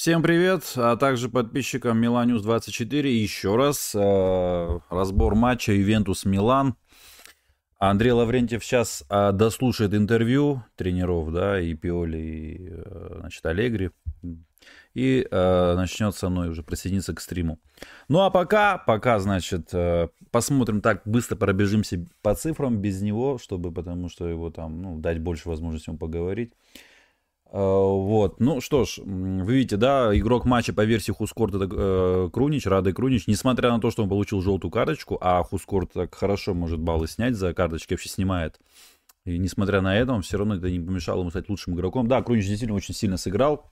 Всем привет, а также подписчикам Миланюс 24. Еще раз э, разбор матча Ювентус-Милан. Андрей Лаврентьев сейчас э, дослушает интервью тренеров, да, и Пиоли, и, э, значит, Аллегри. И э, начнет со мной уже присоединиться к стриму. Ну а пока, пока, значит, э, посмотрим так, быстро пробежимся по цифрам без него, чтобы, потому что его там, ну, дать больше возможности ему поговорить. Вот, ну что ж, вы видите, да, игрок матча по версии Хускорт это э, Крунич, Радой Крунич, несмотря на то, что он получил желтую карточку, а Хускорт так хорошо может баллы снять за карточки, вообще снимает. И несмотря на это, он все равно это не помешало ему стать лучшим игроком. Да, Крунич действительно очень сильно сыграл.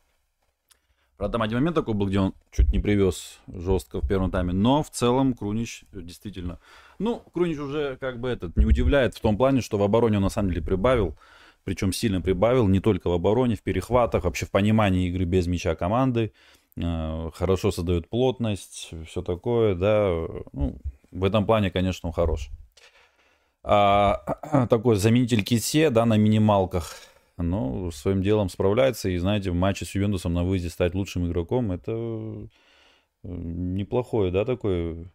Правда, там один момент такой был, где он чуть не привез жестко в первом тайме, но в целом Крунич действительно... Ну, Крунич уже как бы этот не удивляет в том плане, что в обороне он на самом деле прибавил причем сильно прибавил не только в обороне, в перехватах, вообще в понимании игры без мяча команды. Э, хорошо создает плотность, все такое, да. Ну, в этом плане, конечно, он хорош. А, такой заменитель Кисе, да, на минималках. Ну, своим делом справляется. И, знаете, в матче с Ювентусом на выезде стать лучшим игроком, это э, неплохой, да, такой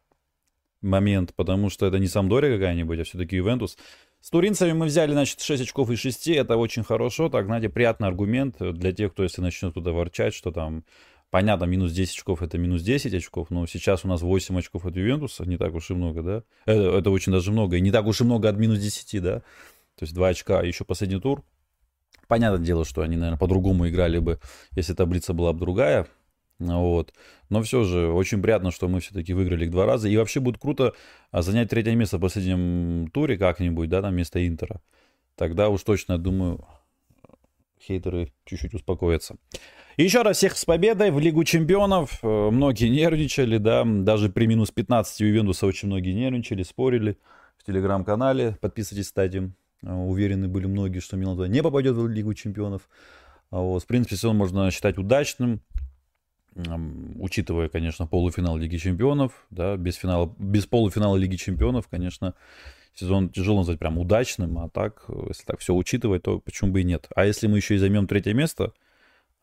момент, потому что это не Самдория какая-нибудь, а все-таки Ювентус. С туринцами мы взяли, значит, 6 очков из 6, это очень хорошо, так, знаете, приятный аргумент для тех, кто, если начнет туда ворчать, что там, понятно, минус 10 очков это минус 10 очков, но сейчас у нас 8 очков от Ювентуса, не так уж и много, да, это, это очень даже много, и не так уж и много от минус 10, да, то есть 2 очка, еще последний тур, понятное дело, что они, наверное, по-другому играли бы, если таблица была бы другая, вот. Но все же очень приятно, что мы все-таки выиграли их два раза. И вообще будет круто а, занять третье место в последнем туре как-нибудь, да, там вместо Интера. Тогда уж точно, думаю, хейтеры чуть-чуть успокоятся. Еще раз всех с победой в Лигу Чемпионов. Э, многие нервничали, да, даже при минус 15 у Ювентуса очень многие нервничали, спорили в Телеграм-канале. Подписывайтесь, кстати. Э, уверены были многие, что Милан не попадет в Лигу Чемпионов. А вот, в принципе, сезон можно считать удачным учитывая, конечно, полуфинал Лиги Чемпионов, да, без, финала, без полуфинала Лиги Чемпионов, конечно, сезон тяжело назвать прям удачным, а так, если так все учитывать, то почему бы и нет. А если мы еще и займем третье место,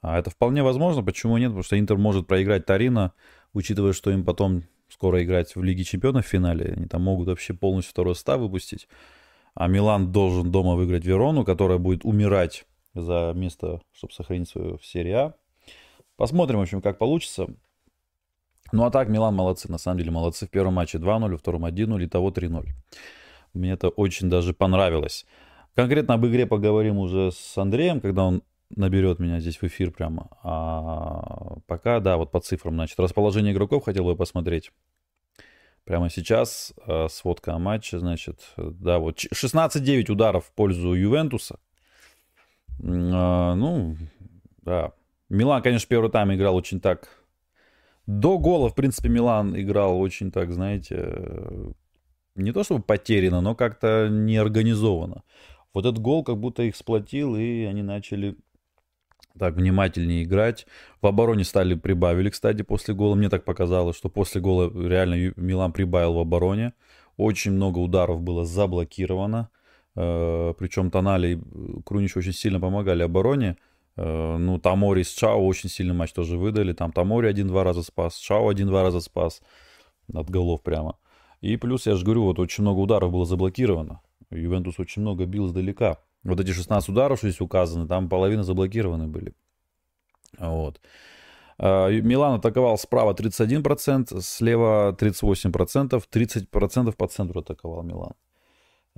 а это вполне возможно, почему нет, потому что Интер может проиграть Тарина, учитывая, что им потом скоро играть в Лиге Чемпионов в финале, они там могут вообще полностью второй состав выпустить, а Милан должен дома выиграть Верону, которая будет умирать за место, чтобы сохранить свою в серии А. Посмотрим, в общем, как получится. Ну а так, Милан молодцы, на самом деле молодцы. В первом матче 2-0, во втором 1-0, и того 3-0. Мне это очень даже понравилось. Конкретно об игре поговорим уже с Андреем, когда он наберет меня здесь в эфир прямо. А пока, да, вот по цифрам, значит, расположение игроков хотел бы посмотреть. Прямо сейчас э, сводка о матче, значит, да, вот 16-9 ударов в пользу Ювентуса. Э, ну, да, Милан, конечно, первый тайм играл очень так... До гола, в принципе, Милан играл очень так, знаете, не то чтобы потеряно, но как-то неорганизованно. Вот этот гол как будто их сплотил, и они начали так внимательнее играть. В обороне стали прибавили, кстати, после гола. Мне так показалось, что после гола реально Милан прибавил в обороне. Очень много ударов было заблокировано. Э, Причем Тонали и Крунич очень сильно помогали обороне. Э, ну, Тамори с Чао очень сильный матч тоже выдали. Там Тамори один-два раза спас, Чао один-два раза спас. От голов прямо. И плюс, я же говорю, вот очень много ударов было заблокировано. Ювентус очень много бил издалека. Вот эти 16 ударов, что здесь указаны, там половина заблокированы были. Вот. Э, Милан атаковал справа 31%, слева 38%, 30% по центру атаковал Милан.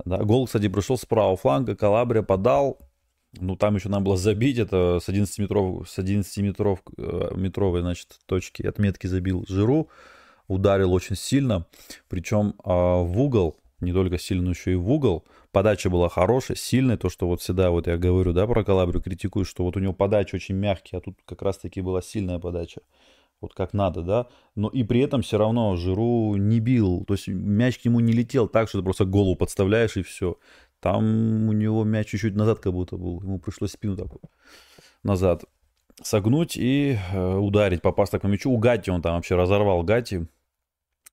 Да, гол, кстати, пришел с правого фланга, Калабрия подал, ну, там еще надо было забить, это с 11 метров, с 11 метров, э, метровой, значит, точки. Отметки забил Жиру, ударил очень сильно, причем а, в угол, не только сильно, но еще и в угол, подача была хорошая, сильная, то, что вот всегда вот я говорю, да, про Калабрию критикую, что вот у него подача очень мягкая, а тут как раз-таки была сильная подача, вот как надо, да, но и при этом все равно Жиру не бил, то есть мяч к нему не летел так, что ты просто голову подставляешь и все. Там у него мяч чуть-чуть назад как будто был. Ему пришлось спину так вот назад согнуть и э, ударить, попасть так по мячу. У Гати он там вообще разорвал Гати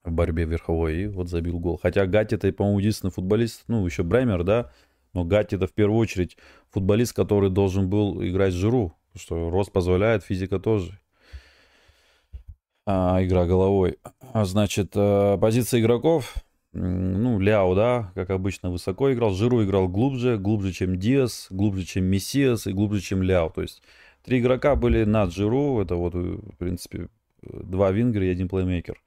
в борьбе верховой и вот забил гол. Хотя Гати это, по-моему, единственный футболист, ну, еще Бремер, да, но Гати это в первую очередь футболист, который должен был играть с Жиру, что рост позволяет, физика тоже. А, игра головой. Значит, э, позиция игроков. Ну, Ляо, да, как обычно, высоко играл. Жиру играл глубже, глубже, чем Диас, глубже, чем Мессиас и глубже, чем Ляо. То есть три игрока были над Жиру. Это вот, в принципе, два вингера и один плеймейкер.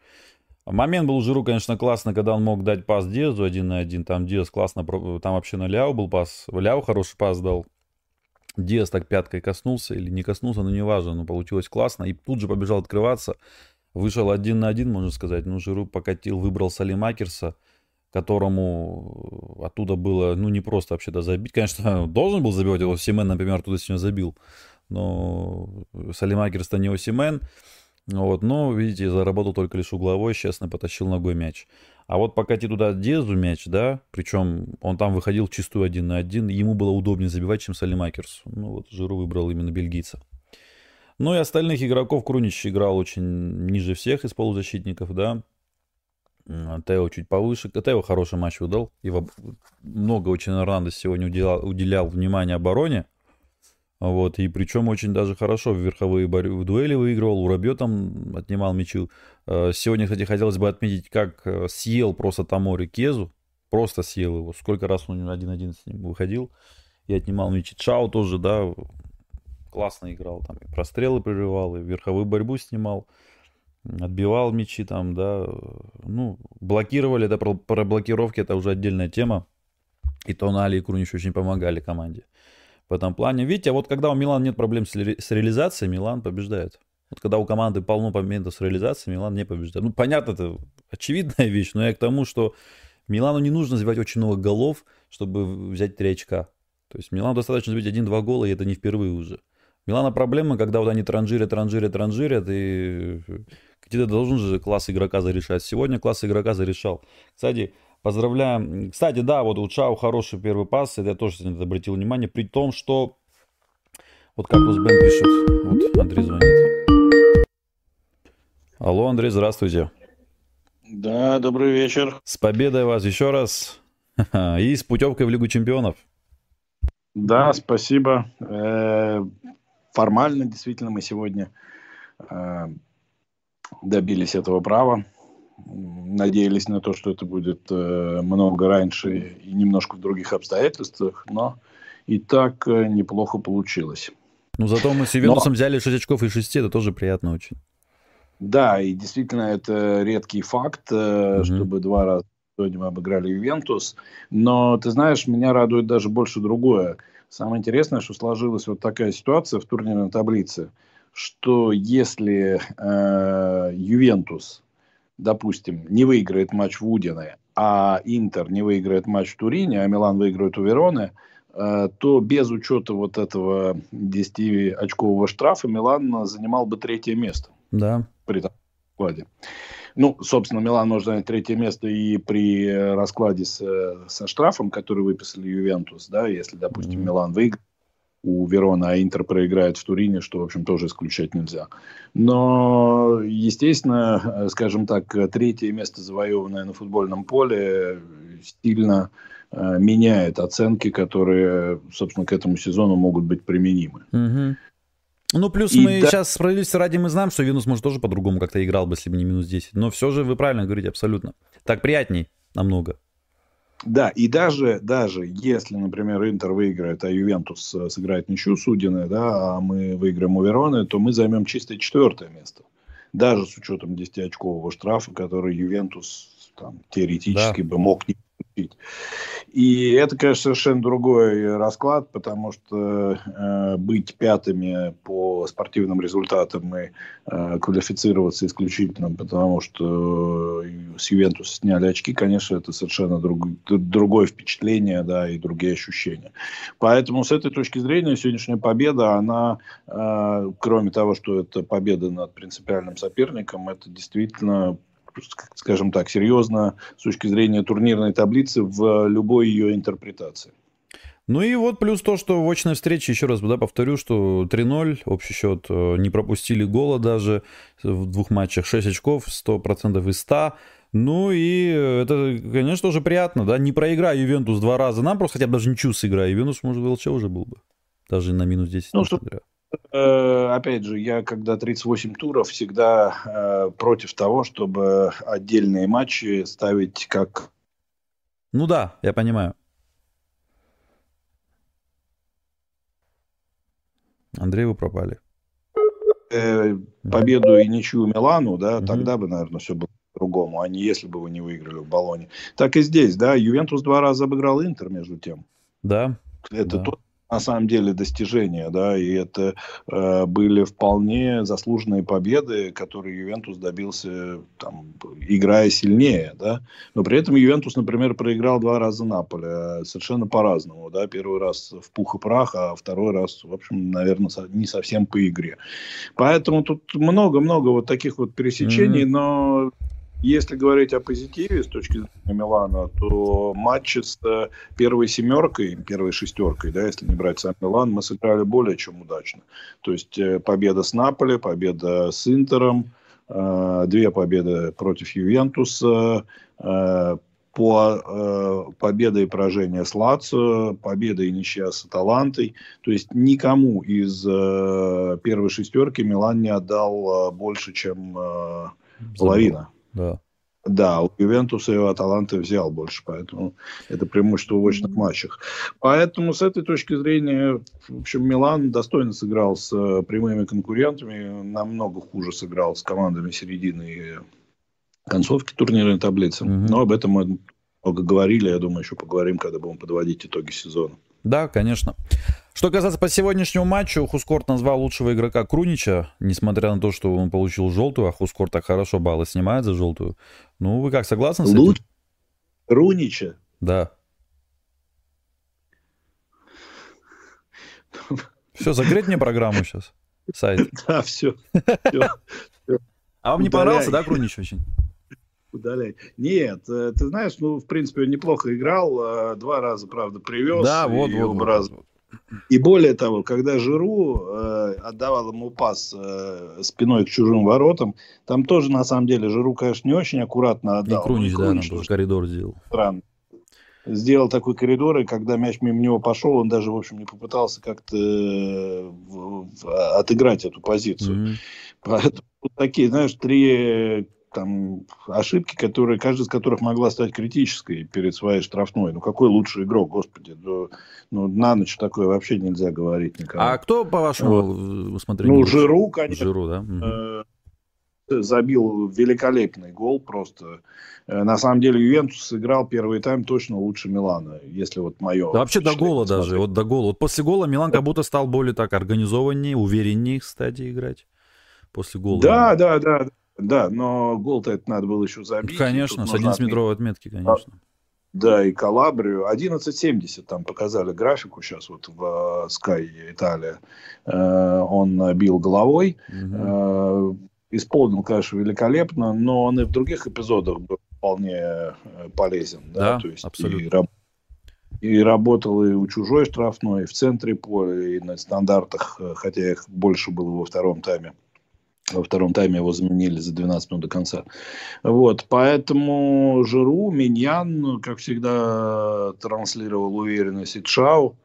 Момент был у Жиру, конечно, классно, когда он мог дать пас Диазу один на один. Там Диаз классно, там вообще на Ляо был пас. Ляо хороший пас дал. Диас так пяткой коснулся или не коснулся, но неважно, но получилось классно. И тут же побежал открываться. Вышел один на один, можно сказать. Ну, Жиру покатил, выбрал Салимакерса, которому оттуда было, ну, не просто вообще-то забить. Конечно, должен был забивать его. Симен, например, туда сегодня забил. Но Салимакерс-то не Осимен. Вот, но, видите, заработал только лишь угловой, честно, потащил ногой мяч. А вот покати туда Дезу мяч, да, причем он там выходил чистую один на один, ему было удобнее забивать, чем Салимакерс. Ну вот Жиру выбрал именно бельгийца. Ну и остальных игроков Крунич играл очень ниже всех из полузащитников, да. Тео чуть повыше. Тео хороший матч выдал. И много очень Эрнандес сегодня уделял, уделял внимание обороне. Вот, и причем очень даже хорошо в верховые в дуэли выигрывал, у Рабье там отнимал мячу. Э, сегодня, кстати, хотелось бы отметить, как э, съел просто Тамори Кезу, просто съел его. Сколько раз он один-один с ним выходил и отнимал мячи. Чао тоже, да, классно играл, там и прострелы прерывал, и верховую борьбу снимал, отбивал мячи там, да, ну, блокировали, это про, про блокировки, это уже отдельная тема. И Тонали и Крунич очень помогали команде в этом плане. Видите, а вот когда у Милана нет проблем с реализацией, Милан побеждает. Вот когда у команды полно моментов с реализацией, Милан не побеждает. Ну, понятно, это очевидная вещь, но я к тому, что Милану не нужно забивать очень много голов, чтобы взять 3 очка. То есть Милану достаточно забить 1-2 гола, и это не впервые уже. Милана проблема, когда вот они транжирят, транжирят, транжирят, и где-то должен же класс игрока зарешать. Сегодня класс игрока зарешал. Кстати, Поздравляем. Кстати, да, вот у Чао хороший первый пас, это я тоже сегодня обратил внимание, при том, что вот как Бен пишет, вот Андрей звонит. Алло, Андрей, здравствуйте. Да, добрый вечер. С победой вас еще раз и с путевкой в Лигу чемпионов. Да, спасибо. Э, формально, действительно, мы сегодня э, добились этого права надеялись на то, что это будет э, много раньше и немножко в других обстоятельствах, но и так э, неплохо получилось. Ну, зато мы с Ювентусом но... взяли 6 очков из 6, это тоже приятно очень. Да, и действительно это редкий факт, угу. чтобы два раза сегодня мы обыграли Ювентус. Но, ты знаешь, меня радует даже больше другое. Самое интересное, что сложилась вот такая ситуация в турнирной таблице, что если э, Ювентус допустим, не выиграет матч в Удине, а Интер не выиграет матч в Турине, а Милан выиграет у Вероны, э, то без учета вот этого 10-очкового штрафа Милан занимал бы третье место. Да. При этом раскладе. Ну, собственно, Милан может занять третье место и при раскладе с, со штрафом, который выписали Ювентус, да, если, допустим, mm-hmm. Милан выиграет у Верона, а Интер проиграет в Турине, что, в общем, тоже исключать нельзя. Но, естественно, э, скажем так, третье место, завоеванное на футбольном поле, сильно э, меняет оценки, которые, собственно, к этому сезону могут быть применимы. Угу. Ну, плюс и мы да... сейчас, справедливости ради, мы знаем, что Винус, может, тоже по-другому как-то играл бы, если бы не минус 10. Но все же вы правильно говорите, абсолютно. Так приятней намного. Да, и даже, даже если, например, Интер выиграет, а Ювентус э, сыграет ничью судины, да, а мы выиграем у Вероны, то мы займем чисто четвертое место. Даже с учетом 10-очкового штрафа, который Ювентус там, теоретически да. бы мог не получить. И это, конечно, совершенно другой расклад, потому что э, быть пятыми по спортивным результатам и э, квалифицироваться исключительно потому, что с Ювентуса сняли очки, конечно, это совершенно друг, другое впечатление, да, и другие ощущения. Поэтому с этой точки зрения сегодняшняя победа, она, э, кроме того, что это победа над принципиальным соперником, это действительно скажем так, серьезно с точки зрения турнирной таблицы в любой ее интерпретации. Ну и вот плюс то, что в очной встрече, еще раз да, повторю, что 3-0, общий счет, э, не пропустили гола даже в двух матчах, 6 очков, 100% из 100. Ну и это, конечно, тоже приятно, да, не проиграя Ювентус два раза, нам просто хотя бы даже ничью сыграя, Ювентус, может, в ЛЧ уже был бы, даже на минус 10. Ну, что, э, опять же, я когда 38 туров, всегда э, против того, чтобы отдельные матчи ставить как... Ну да, я понимаю. Андрей, вы пропали. Э, победу и ничью Милану, да, угу. тогда бы, наверное, все было по-другому, а не если бы вы не выиграли в Болоне. Так и здесь, да, Ювентус два раза обыграл Интер, между тем. Да. Это да. тот на самом деле достижения, да, и это э, были вполне заслуженные победы, которые Ювентус добился, там, играя сильнее, да, но при этом Ювентус, например, проиграл два раза Наполе, а совершенно по-разному, да, первый раз в пух и прах, а второй раз, в общем, наверное, не совсем по игре. Поэтому тут много-много вот таких вот пересечений, mm-hmm. но если говорить о позитиве с точки зрения Милана, то матчи с э, первой семеркой, первой шестеркой, да, если не брать сам Милан, мы сыграли более чем удачно. То есть э, победа с Наполи, победа с Интером, э, две победы против Ювентуса, по победа и поражение с Лацио, победа и ничья с Аталантой. То есть никому из первой шестерки Милан не отдал больше, чем половина. Да. Да, у Ювентуса и у Аталанты взял больше, поэтому это преимущество в очных матчах. Поэтому с этой точки зрения, в общем, Милан достойно сыграл с э, прямыми конкурентами, намного хуже сыграл с командами середины и концовки турнирной таблицы. Mm-hmm. Но об этом мы много говорили, я думаю, еще поговорим, когда будем подводить итоги сезона. Да, конечно. Что касается по сегодняшнему матчу, Хускорт назвал лучшего игрока Крунича, несмотря на то, что он получил желтую, а Хускорт так хорошо баллы снимает за желтую. Ну, вы как, согласны с этим? Луч... Крунича? Да. Все, закрыть мне программу сейчас, сайт. Да, все. А вам не понравился, да, Крунич очень? удаляй. Нет, э, ты знаешь, ну, в принципе, он неплохо играл. Э, два раза, правда, привез. Да, вот, вот, раз... вот. И более того, когда Жиру э, отдавал ему пас э, спиной к чужим воротам, там тоже, на самом деле, Жиру, конечно, не очень аккуратно отдал. И Крунич, да, Крунич, тоже коридор сделал. Странно. Сделал такой коридор, и когда мяч мимо него пошел, он даже, в общем, не попытался как-то э, отыграть эту позицию. Mm-hmm. Поэтому такие, знаешь, три там ошибки, которые, каждая из которых могла стать критической перед своей штрафной. Ну, какой лучший игрок, господи. Ну, ну на ночь такое вообще нельзя говорить никому. А кто, по вашему вот. усмотрению? Ну, Жиру, конечно. Жиру, да? Угу. Забил великолепный гол просто. Э, на самом деле Ювентус сыграл первый тайм точно лучше Милана, если вот мое... Да вообще до гола смотреть. даже, вот до гола. Вот после гола Милан как будто стал более так организованнее, увереннее, кстати, играть. После гола. Да, да, да. Да, но гол-то это надо было еще забить. Конечно, с 11-метровой отметки, конечно. Да, и Калабрию. 11.70 там показали графику сейчас вот в uh, Sky Италия. Uh, он бил головой. Угу. Исполнил, конечно, великолепно, но он и в других эпизодах был вполне э, полезен. Да, да то есть абсолютно. И, и работал и у чужой штрафной, и в центре поля, и на стандартах, э, хотя их больше было во втором тайме. Во втором тайме его заменили за 12 минут до конца. Вот, поэтому Жиру, Миньян, как всегда, транслировал уверенность и Чау.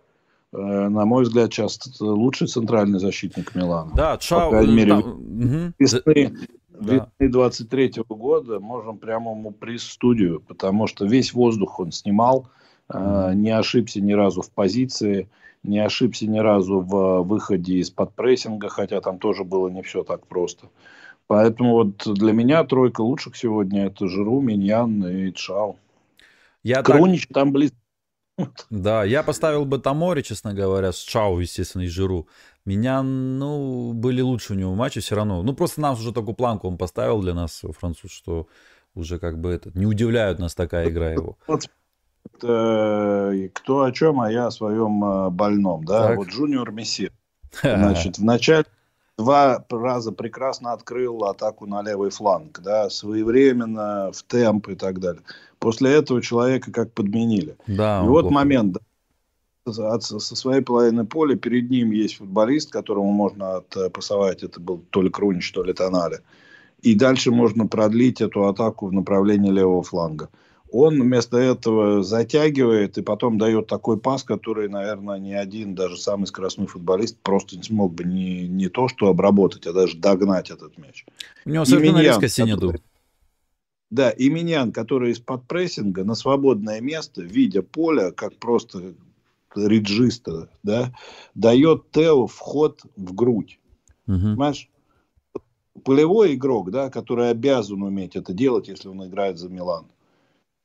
Э, на мой взгляд, сейчас лучший центральный защитник Милана. Да, Чау. По крайней мере, да. весны, да. весны 23 -го года можем прямо ему приз студию, потому что весь воздух он снимал, mm не ошибся ни разу в позиции не ошибся ни разу в выходе из-под прессинга, хотя там тоже было не все так просто. Поэтому вот для меня тройка лучших сегодня это Жиру, Миньян и Чао. Я Крунич так... там близко. Да, я поставил бы Тамори, честно говоря, с Чао, естественно, и Жиру. Меня, ну, были лучше у него матчи все равно. Ну, просто нас уже такую планку он поставил для нас, француз, что уже как бы это, не удивляют нас такая игра его. Вот э, кто о чем, а я о своем э, больном. Да? Вот Джуниор Месси. Значит, вначале два раза прекрасно открыл атаку на левый фланг, да, своевременно, в темп и так далее. После этого человека как подменили. Да, и вот плохо. момент, да, со своей половины поля перед ним есть футболист, которому можно отпасовать, это был то ли Крунич, то ли Тонали. И дальше можно продлить эту атаку в направлении левого фланга Он вместо этого затягивает и потом дает такой пас, который, наверное, ни один, даже самый скоростной футболист просто не смог бы не, не то что обработать, а даже догнать этот мяч. У него совершенно резкости нету. Да, и Миньян, который из-под прессинга на свободное место, видя поле, как просто реджиста, да, дает Тео вход в грудь. Угу. Понимаешь? Полевой игрок, да, который обязан уметь это делать, если он играет за Милан.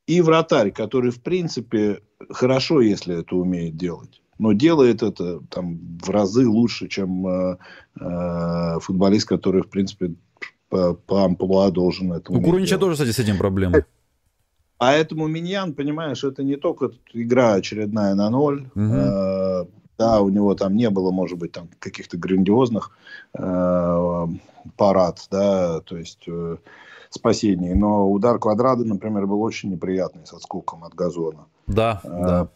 И вратарь, который, в принципе, хорошо, если это умеет делать. Но делает это там, в разы лучше, чем э, э, футболист, который, в принципе, по, по амплуа должен это У Курунича тоже, кстати, с этим проблемы. Поэтому Миньян, понимаешь, это не только игра очередная на ноль. Угу. Э, да, у него там не было, может быть, там каких-то грандиозных э, парад, да, то есть э, спасений. Но удар квадрата, например, был очень неприятный с отскоком от газона. Да, э, да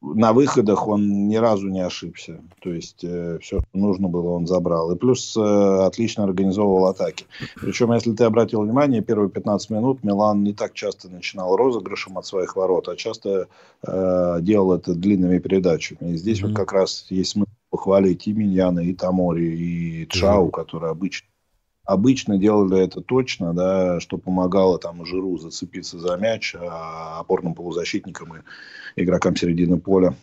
на выходах он ни разу не ошибся. То есть э, все, что нужно было, он забрал. И плюс э, отлично организовывал атаки. Причем, если ты обратил внимание, первые 15 минут Милан не так часто начинал розыгрышем от своих ворот, а часто э, делал это длинными передачами. И здесь mm-hmm. вот как раз есть смысл похвалить и Миньяна, и Тамори, и Чау, mm-hmm. которые обычно обычно делали это точно, да, что помогало там Жиру зацепиться за мяч, а опорным полузащитникам и игрокам середины поля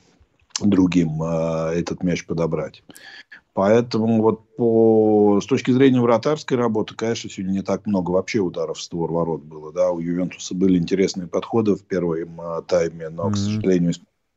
другим э, этот мяч подобрать. Поэтому вот по, с точки зрения вратарской работы, конечно, сегодня не так много вообще ударов в створ ворот было. Да? У Ювентуса были интересные подходы в первом э, тайме, но, mm-hmm. к сожалению,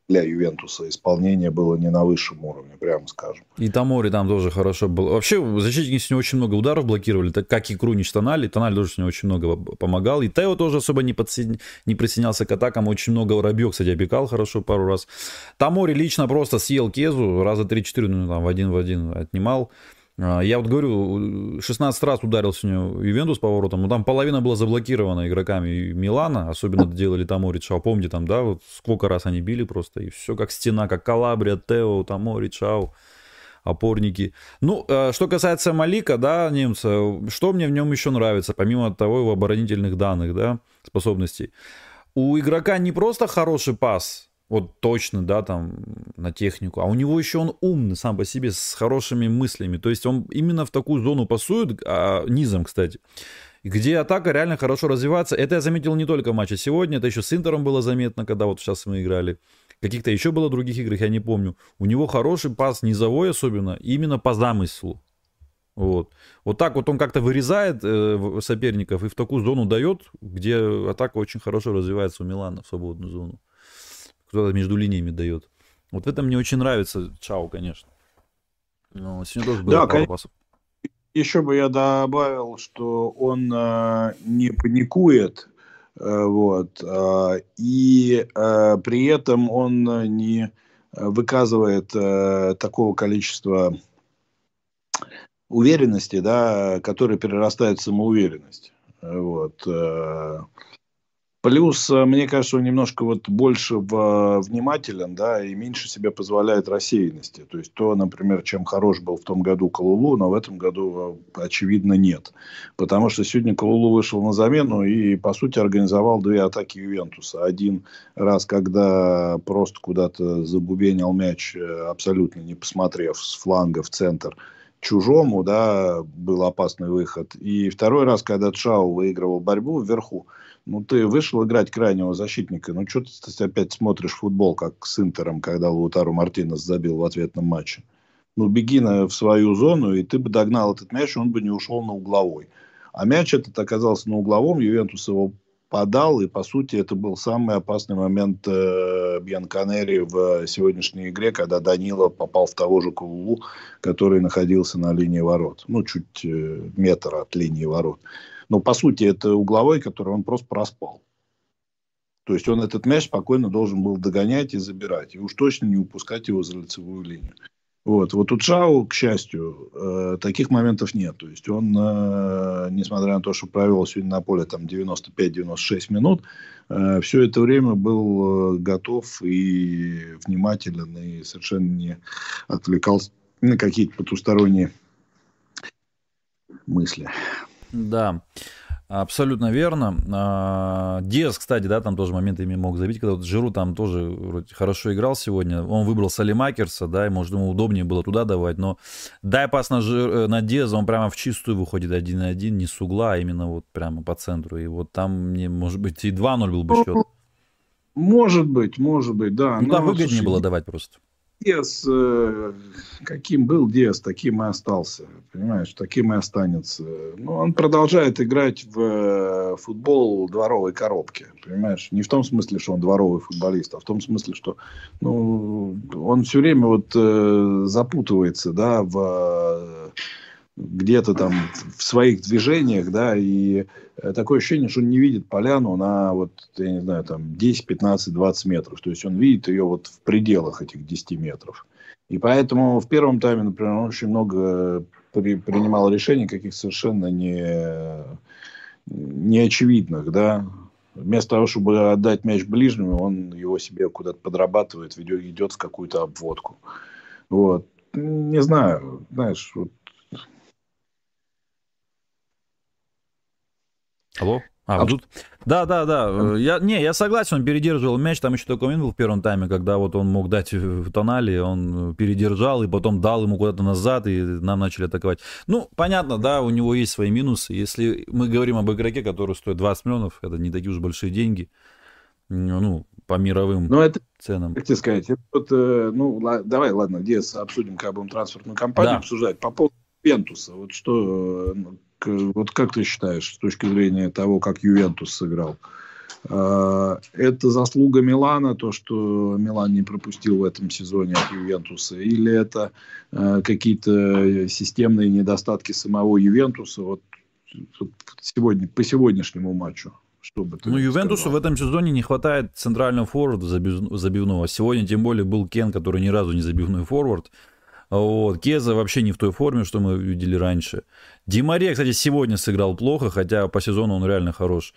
для Ювентуса исполнение было не на высшем уровне, прямо скажем. И Тамори там тоже хорошо был. Вообще, защитники с него очень много ударов блокировали, так как и Крунич Тонали. Тонали тоже с него очень много помогал. И Тео тоже особо не, подсед... не присоединялся к атакам. Очень много Рабьё, кстати, обекал хорошо пару раз. Тамори лично просто съел Кезу, раза 3-4, ну, там, в один в один отнимал. А, я вот говорю, 16 раз ударился у него Ювентус по воротам, но там половина была заблокирована игроками Милана, особенно делали Тамори Чао. Помните, там, да, вот сколько раз они били просто, и все как стена, как Калабрия, Тео, Тамори, Чао, опорники. Ну, а, что касается Малика, да, немца, что мне в нем еще нравится, помимо того его оборонительных данных, да, способностей. У игрока не просто хороший пас, вот точно, да, там, на технику. А у него еще он умный сам по себе, с хорошими мыслями. То есть он именно в такую зону пасует, а, низом, кстати, где атака реально хорошо развивается. Это я заметил не только в матче сегодня, это еще с Интером было заметно, когда вот сейчас мы играли. Каких-то еще было других играх, я не помню. У него хороший пас, низовой особенно, именно по замыслу. Вот. вот так вот он как-то вырезает э, соперников и в такую зону дает, где атака очень хорошо развивается у Милана в свободную зону кто-то между линиями дает. Вот в этом мне очень нравится Чао, конечно. Но сегодня тоже было да, пару пасов. Еще бы я добавил, что он э, не паникует, э, вот, э, и э, при этом он не выказывает э, такого количества уверенности, да, которая перерастает в самоуверенность. Вот. Э, Плюс, э, мне кажется, он немножко вот больше внимателен, да, и меньше себе позволяет рассеянности. То есть то, например, чем хорош был в том году Калулу, но в этом году, э, очевидно, нет. Потому что сегодня Калулу вышел на замену и, по сути, организовал две атаки Ювентуса. Один раз, когда просто куда-то забубенил мяч, э, абсолютно не посмотрев с фланга в центр, чужому, да, был опасный выход. И второй раз, когда Чао выигрывал борьбу вверху, ну, ты вышел играть крайнего защитника, ну, что ты опять смотришь футбол, как с Интером, когда Лутару Мартинес забил в ответном матче. Ну, беги на, в свою зону, и ты бы догнал этот мяч, он бы не ушел на угловой. А мяч этот оказался на угловом, Ювентус его подал, и, по сути, это был самый опасный момент э, Бьянканери в сегодняшней игре, когда Данила попал в того же Кулу, который находился на линии ворот. Ну, чуть э, метр от линии ворот. Но по сути это угловой, который он просто проспал. То есть он этот мяч спокойно должен был догонять и забирать. И уж точно не упускать его за лицевую линию. Вот, вот у Чао, к счастью, э, таких моментов нет. То есть он, э, несмотря на то, что провел сегодня на поле там 95-96 минут, э, все это время был э, готов и внимателен, и совершенно не отвлекался на какие-то потусторонние мысли. Да. Абсолютно верно. А, Диас, кстати, да, там тоже моментами мог забить, когда вот Жиру там тоже вроде хорошо играл сегодня. Он выбрал Салимакерса, да, и, может, ему удобнее было туда давать, но дай пас на, Жир, э, на Диаза, он прямо в чистую выходит один на один, не с угла, а именно вот прямо по центру. И вот там мне, может быть, и 2-0 был бы счет. Может быть, может быть, да. Ну, да, выгоднее слушай, было давать просто. Диас, э, каким был Диас, таким и остался. Понимаешь, таким и останется. Ну, он продолжает играть в э, футбол дворовой коробки. Понимаешь, не в том смысле, что он дворовый футболист, а в том смысле, что ну, он все время вот э, запутывается, да, в где-то там в своих движениях, да, и такое ощущение, что он не видит поляну на вот, я не знаю, там 10, 15, 20 метров. То есть он видит ее вот в пределах этих 10 метров. И поэтому в первом тайме, например, он очень много при, принимал решений каких совершенно не, неочевидных, да. Вместо того, чтобы отдать мяч ближнему, он его себе куда-то подрабатывает, идет в какую-то обводку. Вот. Не знаю, знаешь, вот Алло? А, а тут... Да, да, да. Я, не, я согласен, он передерживал мяч. Там еще такой момент был в первом тайме, когда вот он мог дать в тонали, он передержал и потом дал ему куда-то назад, и нам начали атаковать. Ну, понятно, да, у него есть свои минусы. Если мы говорим об игроке, который стоит 20 миллионов, это не такие уж большие деньги, ну, по мировым Но это, ценам. Как тебе сказать, это вот, э, ну, давай, ладно, где обсудим, как будем трансферную кампанию да. обсуждать. По поводу Вентуса, вот что, э, вот как ты считаешь, с точки зрения того, как Ювентус сыграл? А, это заслуга Милана, то, что Милан не пропустил в этом сезоне от Ювентуса, или это а, какие-то системные недостатки самого Ювентуса вот, сегодня, по сегодняшнему матчу? Чтобы ну, Ювентусу сказал? в этом сезоне не хватает центрального форварда забивного. Сегодня тем более был Кен, который ни разу не забивной форвард. Вот. Кеза вообще не в той форме, что мы видели раньше. Димария, кстати, сегодня сыграл плохо, хотя по сезону он реально хорош.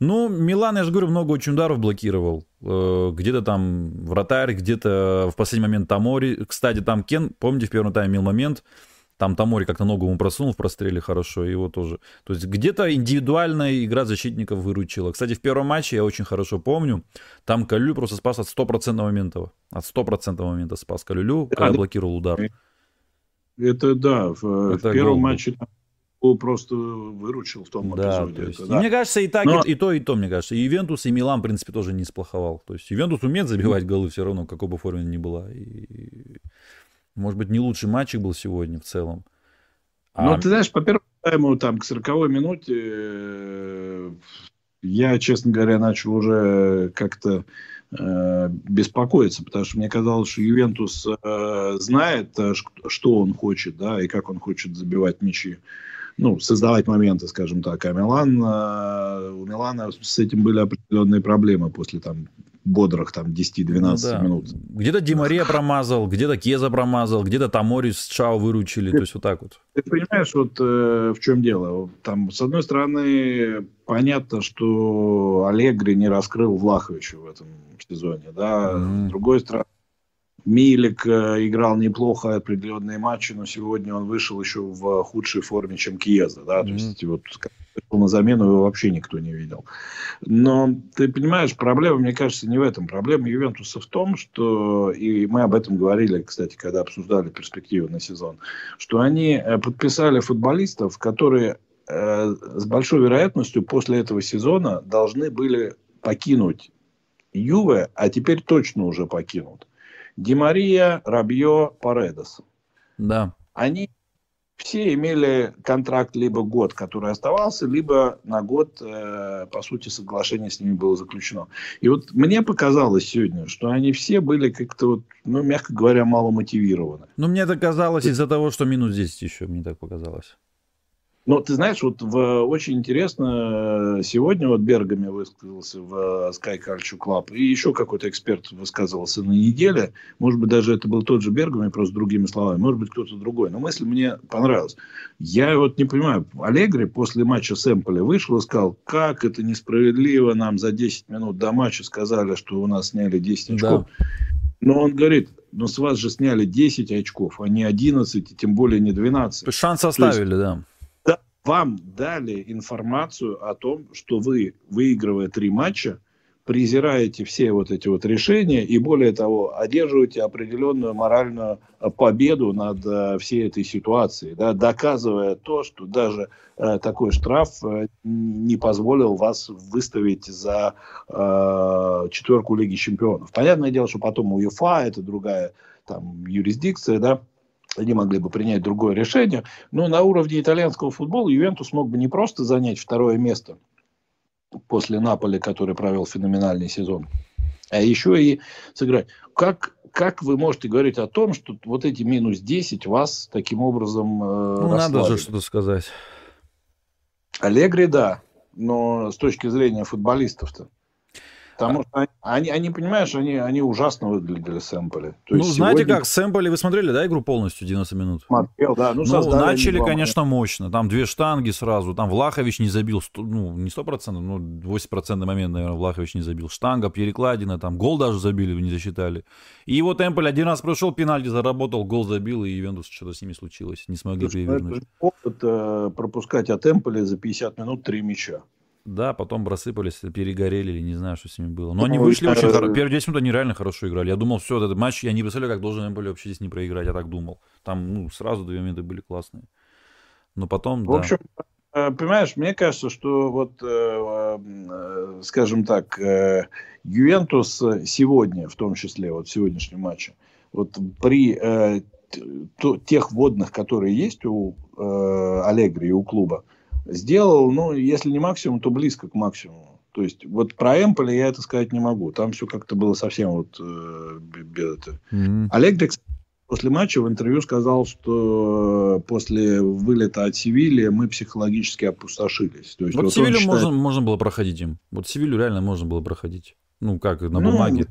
Ну, Милан, я же говорю, много очень ударов блокировал. Э, где-то там вратарь, где-то в последний момент Тамори. Кстати, там Кен, помните, в первом тайме имел момент, там Тамори как-то ногу ему просунул в простреле хорошо, его тоже. То есть где-то индивидуальная игра защитников выручила. Кстати, в первом матче, я очень хорошо помню, там Калю просто спас от 100% момента. От 100% момента спас Калюлю, когда блокировал удар. Это да, в, это в первом матче был просто выручил в том да, эпизоде. То есть, это, да. Мне кажется, и так, Но... и, и то, и то, мне кажется. И Ювентус, и Милан, в принципе, тоже не сплоховал. То есть Ювентус умеет забивать голы все равно, какой бы форме ни была. И... Может быть, не лучший матчик был сегодня в целом. А... Ну, ты знаешь, по первому там, к 40 минуте э, я, честно говоря, начал уже как-то э, беспокоиться, потому что мне казалось, что Ювентус э, знает, э, что он хочет, да, и как он хочет забивать мячи ну, создавать моменты, скажем так. А Милан, э, у Милана с этим были определенные проблемы после там бодрых там 10-12 ну, да. минут. Где-то Димария промазал, где-то Кеза промазал, где-то Тамори с Чао выручили, ты, то есть вот так вот. Ты понимаешь, вот э, в чем дело? Там, с одной стороны, понятно, что Аллегри не раскрыл Влаховича в этом сезоне, да, mm-hmm. с другой стороны, Милик э, играл неплохо определенные матчи, но сегодня он вышел еще в худшей форме, чем Киеза. Да? Mm-hmm. То есть вот на замену его вообще никто не видел. Но ты понимаешь, проблема, мне кажется, не в этом. Проблема Ювентуса в том, что, и мы об этом говорили, кстати, когда обсуждали перспективы на сезон, что они э, подписали футболистов, которые э, с большой вероятностью после этого сезона должны были покинуть Юве, а теперь точно уже покинут. Димария, Рабье, Паредос. Да. Они все имели контракт либо год, который оставался, либо на год, э, по сути, соглашение с ними было заключено. И вот мне показалось сегодня, что они все были как-то, вот, ну, мягко говоря, мало мотивированы. Ну, мне это казалось из-за того, что минус 10 еще, мне так показалось. Но ты знаешь, вот в, очень интересно, сегодня вот Бергами высказался в Sky Culture Club, и еще какой-то эксперт высказывался на неделе, может быть, даже это был тот же Бергами, просто другими словами, может быть, кто-то другой, но мысль мне понравилась. Я вот не понимаю, Аллегри после матча с Эмполи вышел и сказал, как это несправедливо, нам за 10 минут до матча сказали, что у нас сняли 10 очков. Да. Но он говорит, но с вас же сняли 10 очков, а не 11, и тем более не 12. Шанс оставили, есть, да вам дали информацию о том, что вы, выигрывая три матча, презираете все вот эти вот решения и, более того, одерживаете определенную моральную победу над э, всей этой ситуацией, да, доказывая то, что даже э, такой штраф э, не позволил вас выставить за э, четверку Лиги Чемпионов. Понятное дело, что потом УЕФА это другая там юрисдикция, да, они могли бы принять другое решение, но на уровне итальянского футбола Ювентус мог бы не просто занять второе место – после Наполи, который провел феноменальный сезон, а еще и сыграть. Как, как вы можете говорить о том, что вот эти минус 10 вас таким образом э, Ну, надо же что-то сказать. Аллегри, да, но с точки зрения футболистов-то. Потому что они, они, понимаешь, они, они ужасно выглядели сэмпли. То ну, знаете сегодня... как, сэмпли вы смотрели, да, игру полностью 90 минут? Смотрел, да. Ну, ну начали, конечно, мощно. Там две штанги сразу. Там Влахович не забил, ну, не 100%, ну, 80% момент, наверное, Влахович не забил. Штанга, перекладина, там гол даже забили, не засчитали. И вот Эмполь один раз прошел, пенальти заработал, гол забил, и Ювентус что-то с ними случилось. Не смогли ну, перевернуть. Это опыт э, пропускать от Эмполя за 50 минут три мяча. Да, потом просыпались, перегорели или не знаю, что с ними было. Но они ну, вышли очень хорошо. Первые 10 минут они реально хорошо играли. Я думал, все, этот матч, я не представляю, как должен были вообще здесь не проиграть, я так думал. Там, ну, сразу две минуты были классные. Но потом, В да. общем, э, понимаешь, мне кажется, что вот, э, э, скажем так, Ювентус сегодня, в том числе, вот в сегодняшнем матче, вот при тех водных, которые есть у Аллегри и у клуба, сделал, ну, если не максимум, то близко к максимуму. То есть, вот про Эмполи я это сказать не могу. Там все как-то было совсем вот э, без это. Mm-hmm. Олег Декс после матча в интервью сказал, что после вылета от Севильи мы психологически опустошились. То есть, вот, вот Севилью считает... можно, можно было проходить им. Вот Севилью реально можно было проходить. Ну, как, на ну, бумаге.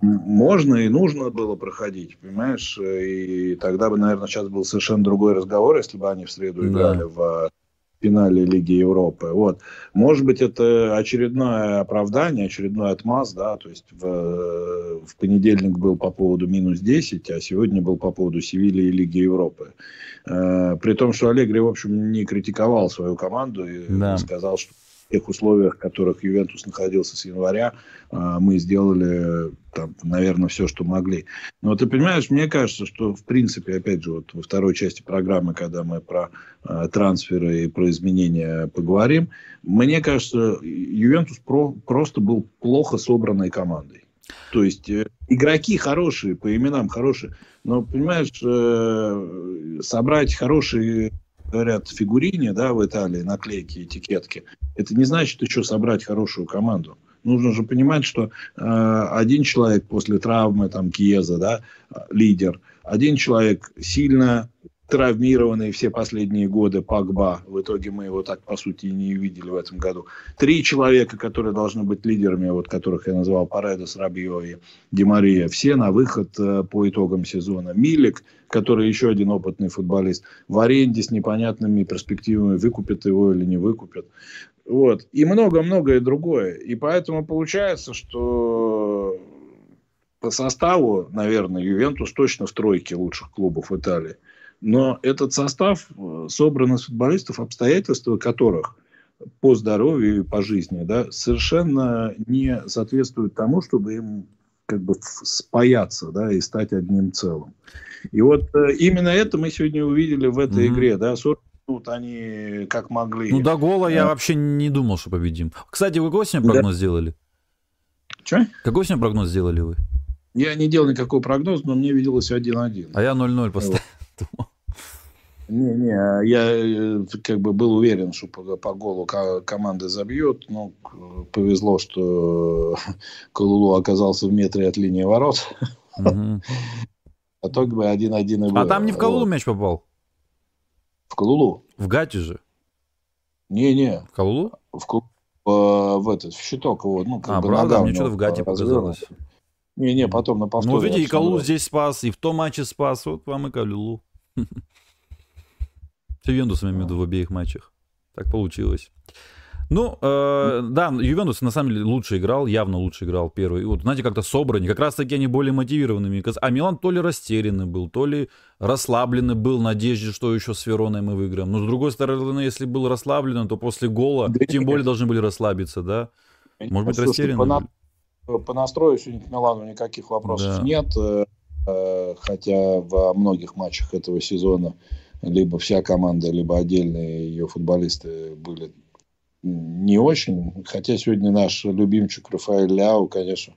Можно и нужно было проходить, понимаешь? И тогда бы, наверное, сейчас был совершенно другой разговор, если бы они в среду да. играли в финале Лиги Европы. Вот. Может быть, это очередное оправдание, очередной отмаз, да, то есть в, в понедельник был по поводу минус 10, а сегодня был по поводу Севильи и Лиги Европы. Э, при том, что Аллегри, в общем, не критиковал свою команду и да. сказал, что тех условиях, в которых Ювентус находился с января, а, мы сделали, там, наверное, все, что могли. Но ты понимаешь, мне кажется, что, в принципе, опять же, вот во второй части программы, когда мы про э, трансферы и про изменения поговорим, мне кажется, Ювентус про, просто был плохо собранной командой. То есть э, игроки хорошие, по именам хорошие, но, понимаешь, э, собрать хорошие говорят, фигурине, да, в Италии, наклейки, этикетки, это не значит еще собрать хорошую команду. Нужно же понимать, что э, один человек после травмы, там, Киеза, да, лидер, один человек сильно травмированный все последние годы Пагба. В итоге мы его так, по сути, и не увидели в этом году. Три человека, которые должны быть лидерами, вот которых я назвал Паредос, Рабио и Демария, все на выход э, по итогам сезона. Милик, который еще один опытный футболист, в аренде с непонятными перспективами, выкупят его или не выкупят. Вот. И много-многое другое. И поэтому получается, что по составу, наверное, Ювентус точно в тройке лучших клубов Италии. Но этот состав э, собран из футболистов, обстоятельства которых по здоровью и по жизни да, совершенно не соответствуют тому, чтобы им как бы спаяться да, и стать одним целым. И вот э, именно это мы сегодня увидели в этой mm-hmm. игре. Да, 40 минут они как могли. Ну, до гола я вообще не думал, что победим. Кстати, вы какой сегодня прогноз да. сделали? Че? Какой сегодня прогноз сделали вы? Я не делал никакой прогноз, но мне виделось 1-1. А я 0-0 поставил. Вот. Не-не, а я э, как бы был уверен, что по, по голу команда забьет. Ну, повезло, что Калулу оказался в метре от линии ворот. Угу. А то бы один-один и был. А там не в Калулу мяч попал? В Калулу? В Гате же? Не-не. В Калулу? В, в, в этот, в щиток его. Ну, как а, бы правда? Мне что-то в Гате показалось. Не-не, потом на повторе. Ну, видите, и Калулу здесь спас, и в том матче спас. Вот вам и Калулу. С Ювентусом, я имею в виду, в обеих матчах. Так получилось. Ну, э, да, Ювентус на самом деле лучше играл, явно лучше играл первый. Вот, знаете, как-то собраннее, как раз-таки они более мотивированными. А Милан то ли растерянный был, то ли расслабленный был, надежде, что еще с Вероной мы выиграем. Но, с другой стороны, если был расслаблен, то после гола да тем более должны были расслабиться, да? Может быть, растерянный по, на... по настрою сегодня к Милану никаких вопросов да. нет. Э, хотя во многих матчах этого сезона либо вся команда, либо отдельные ее футболисты были не очень. Хотя сегодня наш любимчик Рафаэль Ляу, конечно,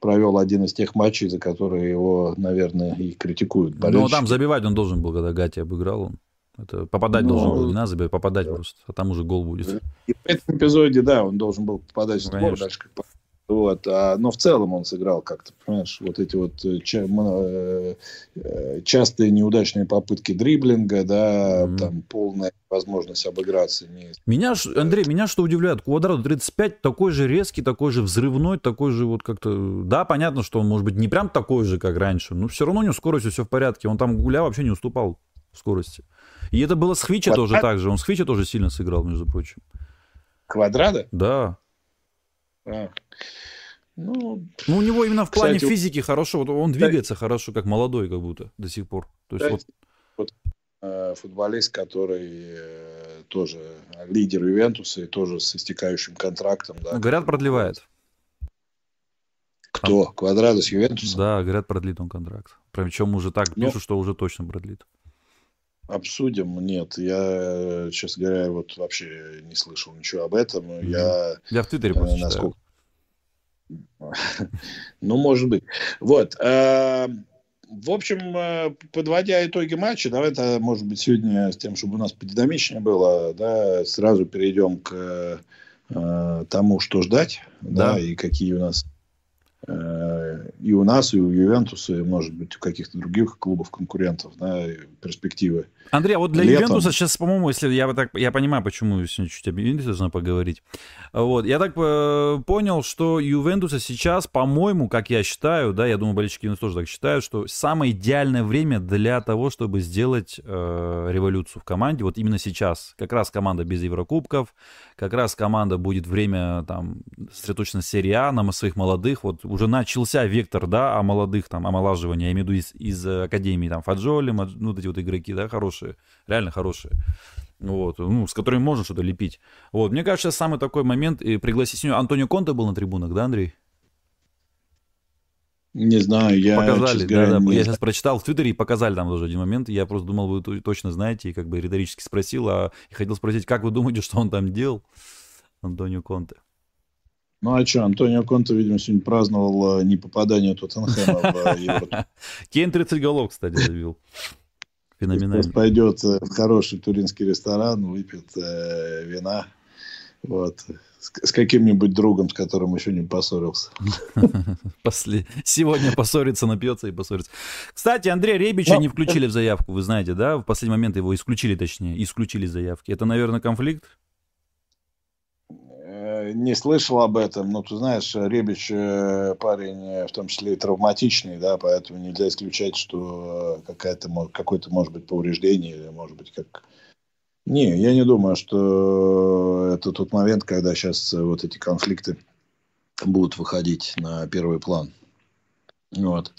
провел один из тех матчей, за которые его, наверное, и критикуют. Ну, там забивать он должен был, когда Гати обыграл. Он. Это попадать ну, должен был, не надо забивать, попадать да. просто, а там уже гол будет. И в этом эпизоде, да, он должен был попадать в створ, дальше как вот, а, но в целом он сыграл как-то, понимаешь, вот эти вот э, ча- э, э, частые неудачные попытки дриблинга, да, mm-hmm. там полная возможность обыграться. Не... Меня, Андрей, меня что удивляет, Квадрату 35 такой же резкий, такой же взрывной, такой же вот как-то... Да, понятно, что он может быть не прям такой же, как раньше, но все равно у него скоростью все в порядке. Он там гуля вообще не уступал в скорости. И это было с Хвича Квадрат... тоже так же. Он с Хвича тоже сильно сыграл, между прочим. Квадрата? Да. А. Ну, ну, у него именно в плане кстати, физики хорошо. Вот он двигается да, хорошо, как молодой, как будто до сих пор. То есть вот... вот э, футболист, который э, тоже лидер Ювентуса и тоже с истекающим контрактом. Да, ну, говорят, продлевает. Кто? Там... Квадрата с Ювентусом? Да, говорят, продлит он контракт. Причем уже так ну, пишут, что уже точно продлит. Обсудим. Нет, я, честно говоря, вот вообще не слышал ничего об этом. Mm-hmm. Я, я в Твиттере просто э, насколько... Ну, может быть. Вот. Э, в общем, э, подводя итоги матча, давай-то, может быть, сегодня с тем, чтобы у нас подинамичнее было, да, сразу перейдем к э, тому, что ждать, да, да и какие у нас и у нас, и у Ювентуса, и, может быть, у каких-то других клубов конкурентов, да, перспективы Андрей, а вот для Летом. Ювентуса сейчас, по-моему, если я так я понимаю, почему сегодня чуть об Ювентусе нужно поговорить. Вот, я так э, понял, что Ювентуса сейчас, по-моему, как я считаю, да, я думаю, болельщики Ювентуса тоже так считают, что самое идеальное время для того, чтобы сделать э, революцию в команде, вот именно сейчас. Как раз команда без Еврокубков, как раз команда будет время там сосредоточена серия А на своих молодых, вот уже начался вектор, да, о молодых там, омолаживания, я имею в виду из, из академии, там, Фаджоли, ну, вот эти вот игроки, да, хорошие хорошие, реально хорошие. Вот, ну, с которыми можно что-то лепить. Вот, мне кажется, самый такой момент, и пригласить сегодня Антонио Конте был на трибунах, да, Андрей? Не знаю, я... Показали, да, да, не... я сейчас прочитал в Твиттере и показали там тоже один момент. Я просто думал, вы точно знаете, и как бы риторически спросил, а и хотел спросить, как вы думаете, что он там делал, Антонио Конте? Ну а что, Антонио Конте, видимо, сегодня праздновал э, не попадание Тоттенхэма в Евро. Кейн 30 голов, кстати, забил. Феноменально. Пойдет э, в хороший туринский ресторан, выпьет э, вина. Вот. С, с каким-нибудь другом, с которым еще не поссорился. После... Сегодня поссорится, напьется и поссорится. Кстати, Андрей Ребича Но... не включили в заявку, вы знаете, да? В последний момент его исключили, точнее, исключили заявки. Это, наверное, конфликт? Не слышал об этом, но ты знаешь, Ребич э, парень э, в том числе и травматичный, да, поэтому нельзя исключать, что какая-то, какое-то может быть повреждение может быть как... Не, я не думаю, что это тот момент, когда сейчас вот эти конфликты будут выходить на первый план. Вот.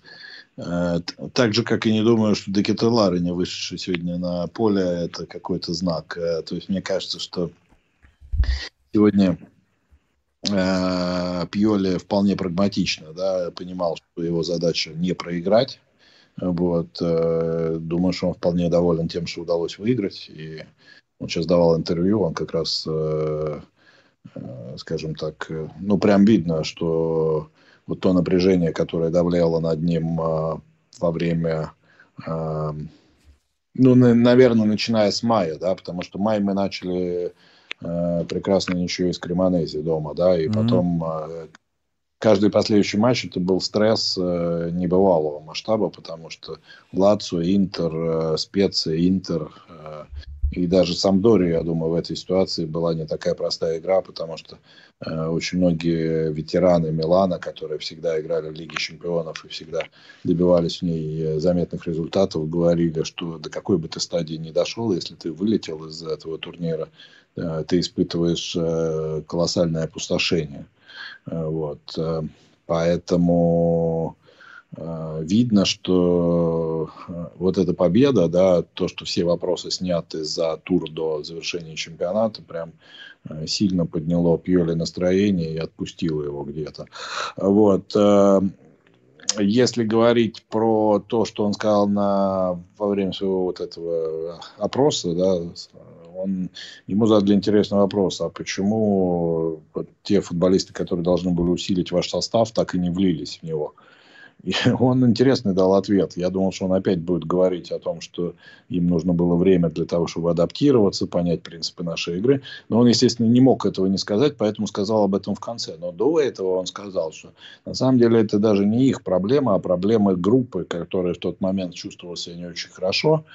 Э, так же, как и не думаю, что Декетелары, не вышедший сегодня на поле, это какой-то знак. То есть мне кажется, что сегодня э, Пьоли вполне прагматично, да, понимал, что его задача не проиграть. Вот, э, думаю, что он вполне доволен тем, что удалось выиграть. И он сейчас давал интервью, он как раз, э, э, скажем так, э, ну, прям видно, что вот то напряжение, которое давляло над ним э, во время, э, ну, на, наверное, начиная с мая, да, потому что май мы начали э, прекрасно ничего из Кремонези дома, да, и mm-hmm. потом э, каждый последующий матч это был стресс э, небывалого масштаба, потому что Лацо, Интер, э, Специя, Интер, э, И даже Самдори, я думаю, в этой ситуации была не такая простая игра, потому что э, очень многие ветераны Милана, которые всегда играли в Лиге чемпионов и всегда добивались в ней э, заметных результатов, говорили, что до какой бы ты стадии не дошел, если ты вылетел из этого турнира, э, ты испытываешь э, колоссальное опустошение. Э, вот. Э, поэтому видно, что э, вот эта победа, да, то, что все вопросы сняты за тур до завершения чемпионата, прям э, сильно подняло Пьоли настроение и отпустило его где-то. Вот. Если говорить про то, что он сказал на, во время своего вот этого опроса, да, он, ему задали интересный вопрос, а почему те футболисты, которые должны были усилить ваш состав, так и не влились в него? И он интересный дал ответ. Я думал, что он опять будет говорить о том, что им нужно было время для того, чтобы адаптироваться, понять принципы нашей игры. Но он, естественно, не мог этого не сказать, поэтому сказал об этом в конце. Но до этого он сказал, что на самом деле это даже не их проблема, а проблема группы, которая в тот момент чувствовала себя не очень хорошо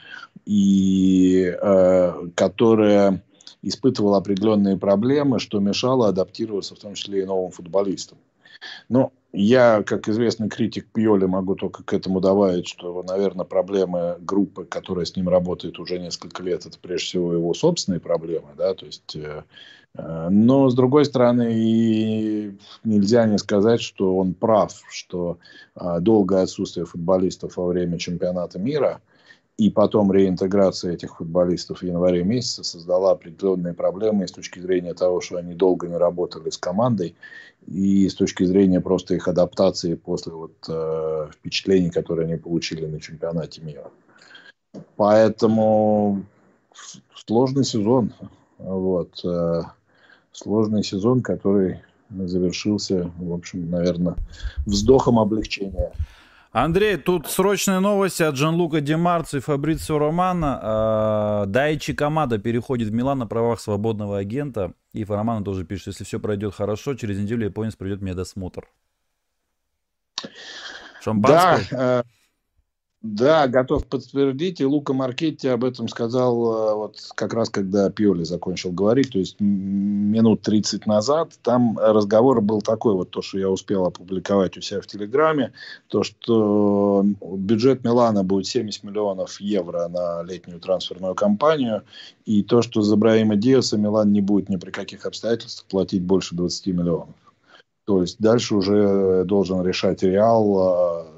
и э, которая испытывала определенные проблемы, что мешало адаптироваться в том числе и новым футболистам. Но я, как известный критик Пьоли, могу только к этому добавить, что, наверное, проблемы группы, которая с ним работает уже несколько лет, это прежде всего его собственные проблемы, да, то есть... Э, э, но, с другой стороны, и нельзя не сказать, что он прав, что э, долгое отсутствие футболистов во время чемпионата мира – и потом реинтеграция этих футболистов в январе месяце создала определенные проблемы с точки зрения того, что они долго не работали с командой, и с точки зрения просто их адаптации после вот, э, впечатлений, которые они получили на чемпионате мира. Поэтому сложный сезон. Вот, э, сложный сезон, который завершился, в общем, наверное, вздохом облегчения. Андрей, тут срочные новости от Джанлука Демарци и Фабрицио Романа. А, Дайчи Камада переходит в Милан на правах свободного агента. И Романа тоже пишет, если все пройдет хорошо, через неделю японец пройдет медосмотр. Шампанское? Да, э, да, готов подтвердить. И Лука Маркетти об этом сказал э, вот как раз, когда Пиоли закончил говорить, то есть минут 30 назад. Там разговор был такой, вот то, что я успел опубликовать у себя в Телеграме, то, что бюджет Милана будет 70 миллионов евро на летнюю трансферную кампанию, и то, что за Браима Диаса Милан не будет ни при каких обстоятельствах платить больше 20 миллионов. То есть дальше уже должен решать Реал, э,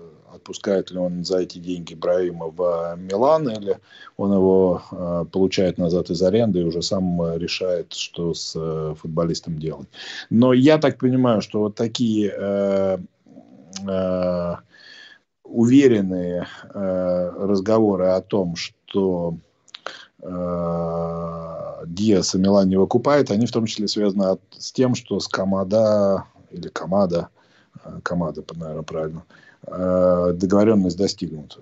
отпускает ли он за эти деньги Браима в Милан, или он его э, получает назад из аренды и уже сам э, решает, что с э, футболистом делать. Но я так понимаю, что вот такие э, э, уверенные э, разговоры о том, что э, Диаса Милан не выкупает, они в том числе связаны от, с тем, что с Камада или Камада, Камада, наверное, правильно, Э, договоренность достигнута.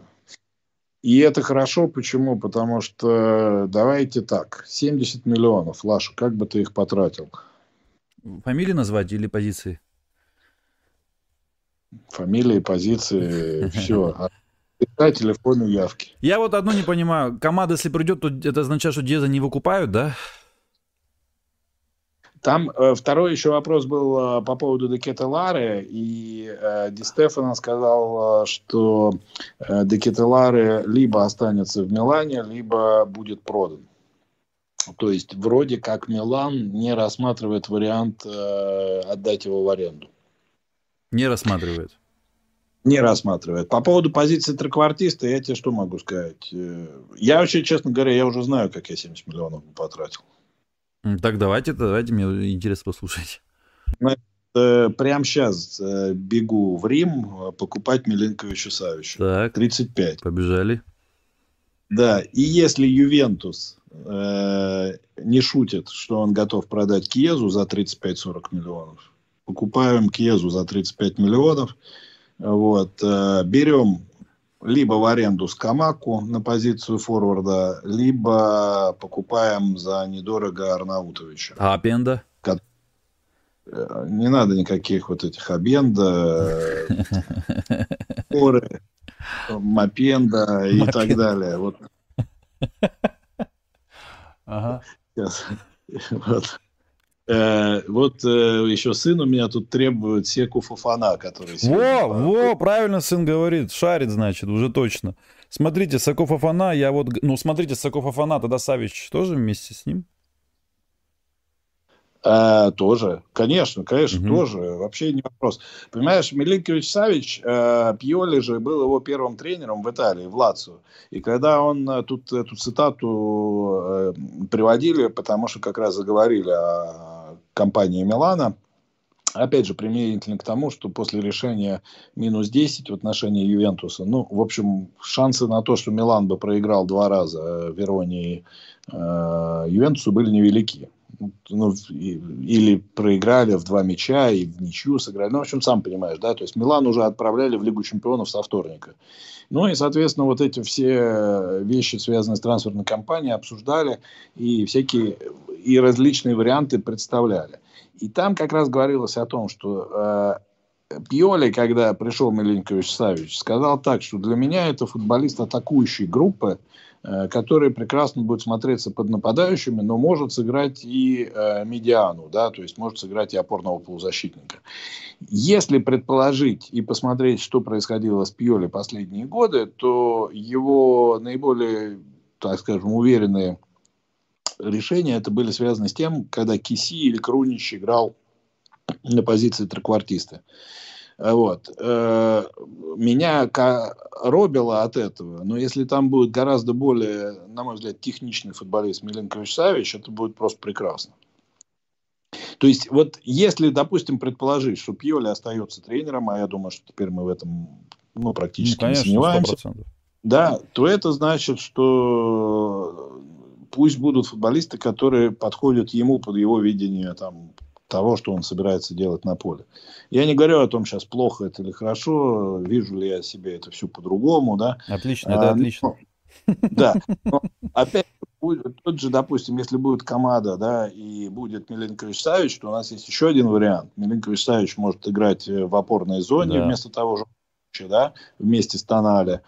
И это хорошо, почему? Потому что, давайте так, 70 миллионов, Лаша, как бы ты их потратил? Фамилии назвать или позиции? Фамилии, позиции, все. А телефоны, явки. Я вот одно не понимаю. Команда, если придет, то это означает, что Деза не выкупают, да? Там э, второй еще вопрос был э, по поводу Декета Лары, и э, Ди Стефано сказал, э, что э, Декета Лары либо останется в Милане, либо будет продан. То есть вроде как Милан не рассматривает вариант э, отдать его в аренду. Не рассматривает. Не рассматривает. По поводу позиции треквартиста, я тебе что могу сказать? Э, я вообще, честно говоря, я уже знаю, как я 70 миллионов потратил. Так давайте, давайте, мне интересно послушать. Э, прямо сейчас э, бегу в Рим э, покупать Миленковича Савича. Так. 35. Побежали. Да, и если Ювентус э, не шутит, что он готов продать Кьезу за 35-40 миллионов, покупаем Кьезу за 35 миллионов, вот, э, берем либо в аренду с Камаку на позицию форварда, либо покупаем за недорого Арнаутовича. А Апенда? Э, не надо никаких вот этих Абенда, Оры, Мапенда и так далее. Вот. Ага. Сейчас. Вот. Э, вот э, еще сын у меня тут требует Секу Фуфана, который... Во, во, правильно сын говорит, шарит, значит, уже точно. Смотрите, Саков Афана, я вот... Ну, смотрите, Саков Афана, тогда Савич тоже вместе с ним? А, тоже, конечно, конечно, угу. тоже. Вообще не вопрос. Понимаешь, Милинкович Савич, э, Пьоли же был его первым тренером в Италии, в Лацию. И когда он э, тут эту цитату э, приводили, потому что как раз заговорили о компании Милана, опять же, применительно к тому, что после решения минус 10 в отношении Ювентуса, ну, в общем, шансы на то, что Милан бы проиграл два раза э, Вероне э, Ювентусу были невелики ну, или проиграли в два мяча и в ничью сыграли. Ну, в общем, сам понимаешь, да, то есть Милан уже отправляли в Лигу чемпионов со вторника. Ну и, соответственно, вот эти все вещи, связанные с трансферной кампанией, обсуждали и всякие и различные варианты представляли. И там как раз говорилось о том, что э, Пьоли, когда пришел Миленкович Савич, сказал так, что для меня это футболист атакующей группы, Э, который прекрасно будет смотреться под нападающими, но может сыграть и э, медиану, да, то есть может сыграть и опорного полузащитника. Если предположить и посмотреть, что происходило с Пьоли последние годы, то его наиболее, так скажем, уверенные решения это были связаны с тем, когда Киси или Крунич играл на позиции треквартиста. Вот. Э, меня робило от этого, но если там будет гораздо более, на мой взгляд, техничный футболист Миленкович Савич, это будет просто прекрасно. То есть, вот если, допустим, предположить, что Пьоли остается тренером, а я думаю, что теперь мы в этом ну, практически ну, конечно, не сомневаемся, 100%. да, то это значит, что пусть будут футболисты, которые подходят ему под его видение там, того, что он собирается делать на поле. Я не говорю о том, сейчас плохо это или хорошо, вижу ли я себе это все по-другому, да. Отлично, а, отлично. Но, да, но опять тот же, допустим, если будет команда, да, и будет Миленкович Савич, то у нас есть еще один вариант. Миленкович Савич может играть э, в опорной зоне да. вместо того же, да, вместе с Тонале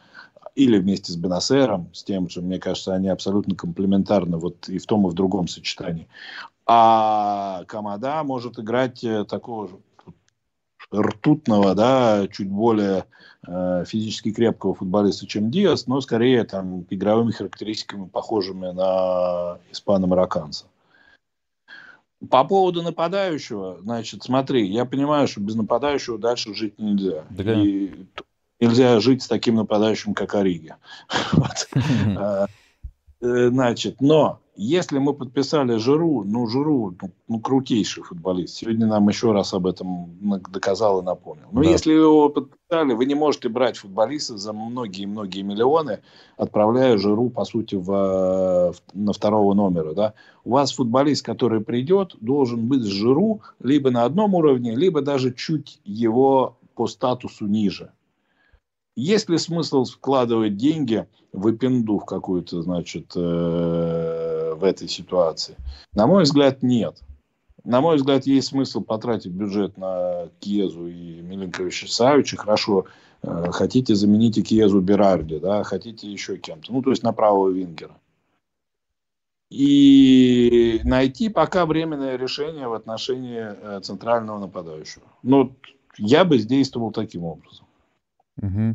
или вместе с Бенасером, с тем же, мне кажется, они абсолютно комплементарны вот и в том, и в другом сочетании. А Камада может играть э, такого же ртутного, да, чуть более э, физически крепкого футболиста, чем Диас, но скорее там игровыми характеристиками похожими на испано-марокканца. По поводу нападающего, значит, смотри, я понимаю, что без нападающего дальше жить нельзя. Да, и нельзя жить с таким нападающим, как Ориги. Э, значит, но если мы подписали Жиру, ну, Жиру, ну, ну, крутейший футболист. Сегодня нам еще раз об этом доказал и напомнил. Но да. если его подписали, вы не можете брать футболиста за многие-многие миллионы, отправляя Жиру, по сути, в, в, на второго номера. Да? У вас футболист, который придет, должен быть с Жиру либо на одном уровне, либо даже чуть его по статусу ниже. Есть ли смысл вкладывать деньги в эпенду в какую-то, значит, э, в этой ситуации? На мой взгляд, нет. На мой взгляд, есть смысл потратить бюджет на Киезу и Миленковича Савича. Хорошо, э, хотите замените Киезу Берарди, да, хотите еще кем-то. Ну, то есть на правого вингера. И найти пока временное решение в отношении э, центрального нападающего. Ну, я бы действовал таким образом. Угу.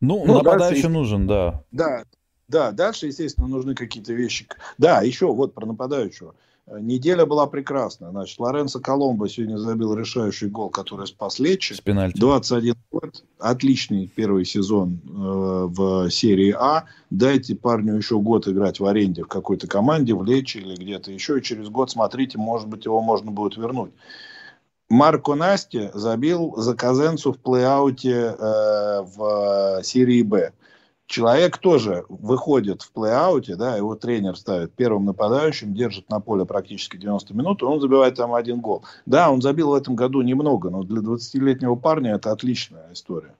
Ну, ну нападающий нужен, да. Да, да, дальше, естественно, нужны какие-то вещи. Да, еще вот про нападающего. Э, неделя была прекрасна. Значит, Лоренцо Коломбо сегодня забил решающий гол, который спас Лечи. С пенальти. 21 год. Отличный первый сезон э, в серии А. Дайте парню еще год играть в аренде в какой-то команде, в Лечи или где-то еще. И через год, смотрите, может быть, его можно будет вернуть. Марко Насти забил за Казенцу в плей-ауте э, в серии Б. Человек тоже выходит в плей-ауте, да, его тренер ставит первым нападающим, держит на поле практически 90 минут, и он забивает там один гол. Да, он забил в этом году немного, но для 20-летнего парня это отличная история.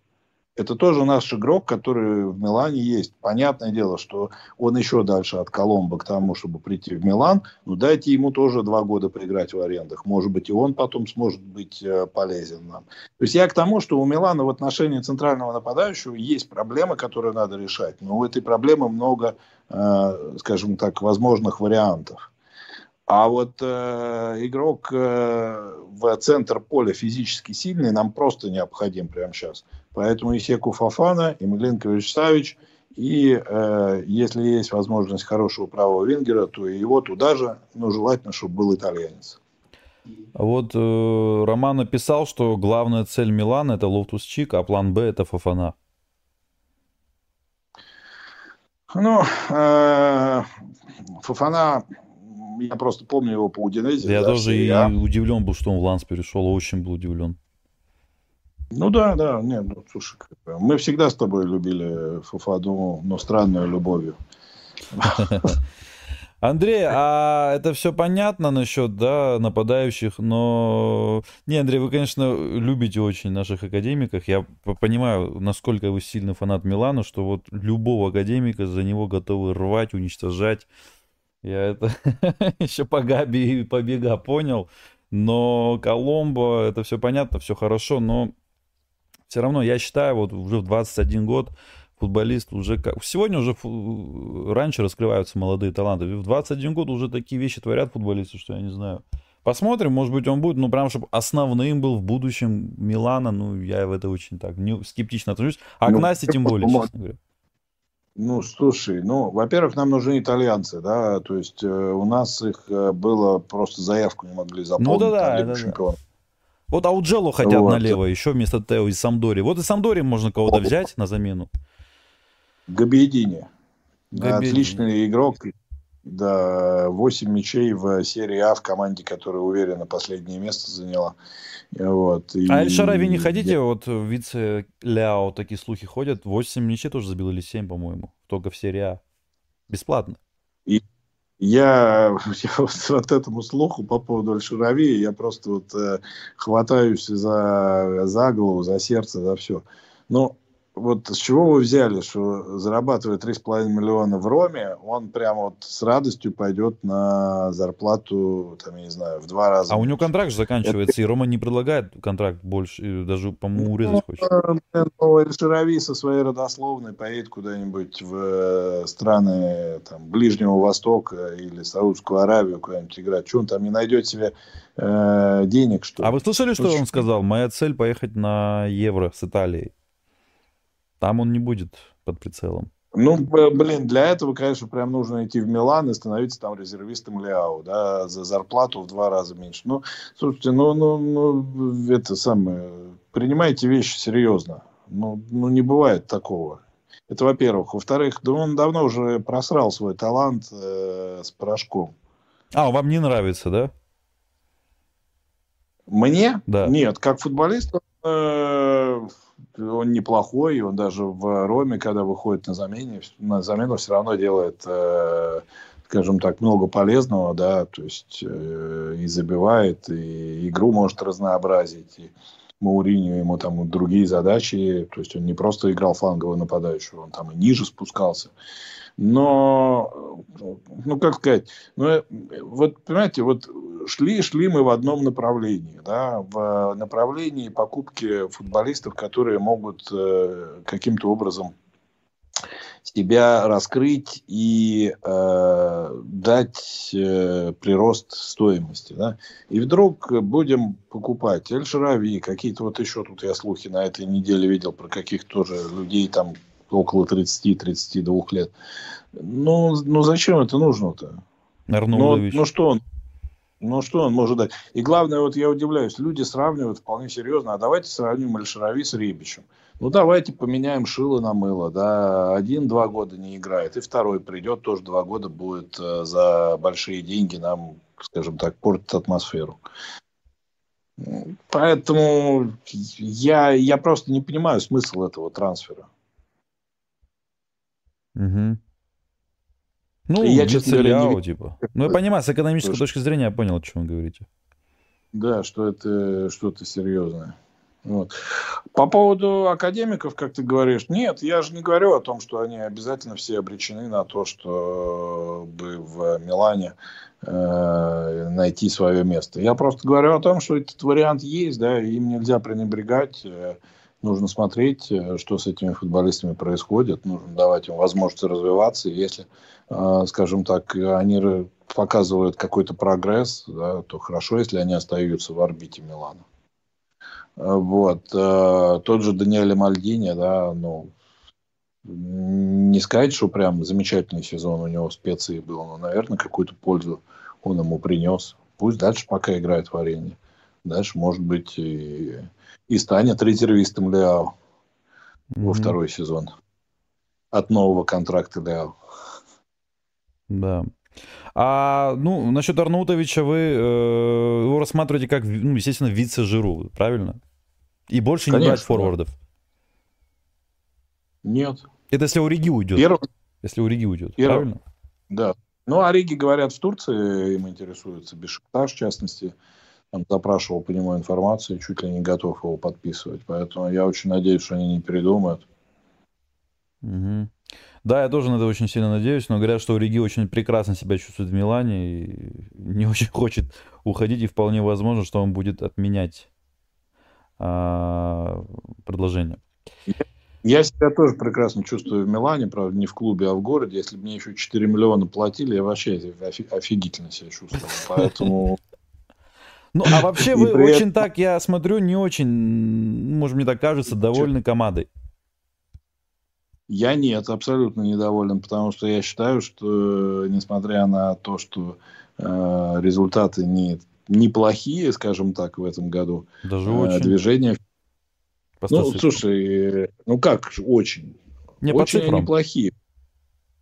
Это тоже наш игрок, который в Милане есть. Понятное дело, что он еще дальше от Коломбо к тому, чтобы прийти в Милан. Ну, дайте ему тоже два года поиграть в арендах. Может быть, и он потом сможет быть э, полезен нам. То есть я к тому, что у Милана в отношении центрального нападающего есть проблемы, которые надо решать. Но у этой проблемы много э, скажем так, возможных вариантов. А вот э, игрок э, в центр поля физически сильный нам просто необходим прямо сейчас. Поэтому и Секу Фофана, и Миленкович Савич, и э, если есть возможность хорошего правого вингера, то и его туда же, но желательно, чтобы был итальянец. Вот э, Роман написал, что главная цель Милана это Лофтус-Чик, а план Б это Фофана. Ну, э, Фафана, я просто помню его по Удинезе. Я да, тоже и я... удивлен был, что он в Ланс перешел, очень был удивлен. Ну да, да, нет, ну, слушай, мы всегда с тобой любили Фафану, но странную любовью. Андрей, а это все понятно насчет, да, нападающих, но... Не, Андрей, вы, конечно, любите очень наших академиков. Я понимаю, насколько вы сильный фанат Милана, что вот любого академика за него готовы рвать, уничтожать. Я это еще по Габи и по Бега понял. Но Коломбо, это все понятно, все хорошо, но все равно я считаю, вот уже в 21 год футболист уже как... Сегодня уже фу... раньше раскрываются молодые таланты. В 21 год уже такие вещи творят футболисты, что я не знаю. Посмотрим, может быть, он будет, ну, прям, чтобы основным был в будущем Милана, ну, я в это очень так не, скептично отношусь. А ну, к Насте тем более, честно говоря. Ну, слушай, ну, во-первых, нам нужны итальянцы, да, то есть э, у нас их э, было, просто заявку не могли заполнить. Ну, да, да, это, да. Вот Ауджело хотят вот. налево, еще вместо Тео из Самдори. Вот и Самдори можно кого-то взять на замену. Габиедини. Отличный игрок. Да, 8 мячей в серии А в команде, которая уверенно последнее место заняла. Вот, и... А Эль-Шарави не ходите? Вот вице Ляо такие слухи ходят. 8 мячей тоже забил или 7, по-моему. Только в серии А. Бесплатно. И я, я вот, вот этому слуху по поводу Аль-Шарави, я просто вот э, хватаюсь за, за голову, за сердце, за все. Но вот с чего вы взяли, что зарабатывая 3,5 миллиона в Роме, он прямо вот с радостью пойдет на зарплату, там, я не знаю, в два раза. А у него контракт же заканчивается, Это... и Рома не предлагает контракт больше, даже, по-моему, урезать ну, хочет. Ну, Шарави со своей родословной поедет куда-нибудь в э, страны там, Ближнего Востока или Саудовскую Аравию куда-нибудь играть. Что он там не найдет себе э, денег, что А вы слышали, что он сказал? Моя цель поехать на Евро с Италией. Там он не будет под прицелом. Ну, блин, для этого, конечно, прям нужно идти в Милан и становиться там резервистом Ляо, да, за зарплату в два раза меньше. Ну, слушайте, ну, ну, ну это самое, принимайте вещи серьезно. Ну, ну, не бывает такого. Это во-первых. Во-вторых, да он давно уже просрал свой талант э, с порошком. А, вам не нравится, да? Мне? Да. Нет, как футболист э, он неплохой, он даже в Роме, когда выходит на замене, на замену все равно делает, э, скажем так, много полезного, да, то есть э, и забивает, и игру может разнообразить, и Мауриню ему там другие задачи, то есть он не просто играл флангового нападающего, он там и ниже спускался. Но, ну, как сказать, ну, э, вот, понимаете, вот шли, шли мы в одном направлении, да, в направлении покупки футболистов, которые могут э, каким-то образом себя раскрыть и э, дать э, прирост стоимости. Да? И вдруг будем покупать Эль-Шарави, какие-то вот еще тут я слухи на этой неделе видел про каких-то тоже людей там около 30-32 лет. Ну, ну зачем это нужно-то? Ну, ну что он? Ну, что он может дать? И главное, вот я удивляюсь, люди сравнивают вполне серьезно, а давайте сравним Альшарави с Ребичем. Ну, давайте поменяем шило на мыло, да, один-два года не играет, и второй придет, тоже два года будет э, за большие деньги нам, скажем так, портить атмосферу. Поэтому я, я просто не понимаю смысл этого трансфера. Угу. Ну, я, честно говоря, не... типа. Ну, я понимаю, с экономической точки зрения я понял, о чем вы говорите. Да, что это что-то серьезное. Вот. По поводу академиков, как ты говоришь, нет, я же не говорю о том, что они обязательно все обречены на то, чтобы в Милане э, найти свое место. Я просто говорю о том, что этот вариант есть, да, и им нельзя пренебрегать. Э, нужно смотреть, э, что с этими футболистами происходит, нужно давать им возможность развиваться. И если, э, скажем так, они показывают какой-то прогресс, да, то хорошо, если они остаются в орбите Милана. Вот. Тот же Даниэль Мальдини, да, ну, не сказать, что прям замечательный сезон у него специи был, но, наверное, какую-то пользу он ему принес. Пусть дальше пока играет в арене. Дальше, может быть, и, и станет резервистом Лео mm-hmm. во второй сезон. От нового контракта Лео. Да. А, ну, насчет Арнаутовича вы э, его рассматриваете как, ну, естественно, вице-жиру, правильно? И больше Конечно, не брать форвардов. Нет. Это если у Риги уйдет. Первый... Если у Риги уйдет, Первый... правильно? Да. Ну, о Риге, говорят, в Турции им интересуется, Бешикташ, в частности. Там запрашивал по нему информацию, чуть ли не готов его подписывать. Поэтому я очень надеюсь, что они не передумают. Угу. Да, я тоже на это очень сильно надеюсь, но говорят, что Риги очень прекрасно себя чувствует в Милане и не очень хочет уходить, и вполне возможно, что он будет отменять а, предложение. Я себя тоже прекрасно чувствую в Милане, правда, не в клубе, а в городе. Если бы мне еще 4 миллиона платили, я вообще офигительно себя чувствовал. Поэтому... Ну, а вообще вы очень так, я смотрю, не очень, может, мне так кажется, довольны командой. Я нет, абсолютно недоволен, потому что я считаю, что несмотря на то, что э, результаты не неплохие, скажем так, в этом году, Даже э, очень. движение ну, слушай, ну как очень? Не очень по неплохие.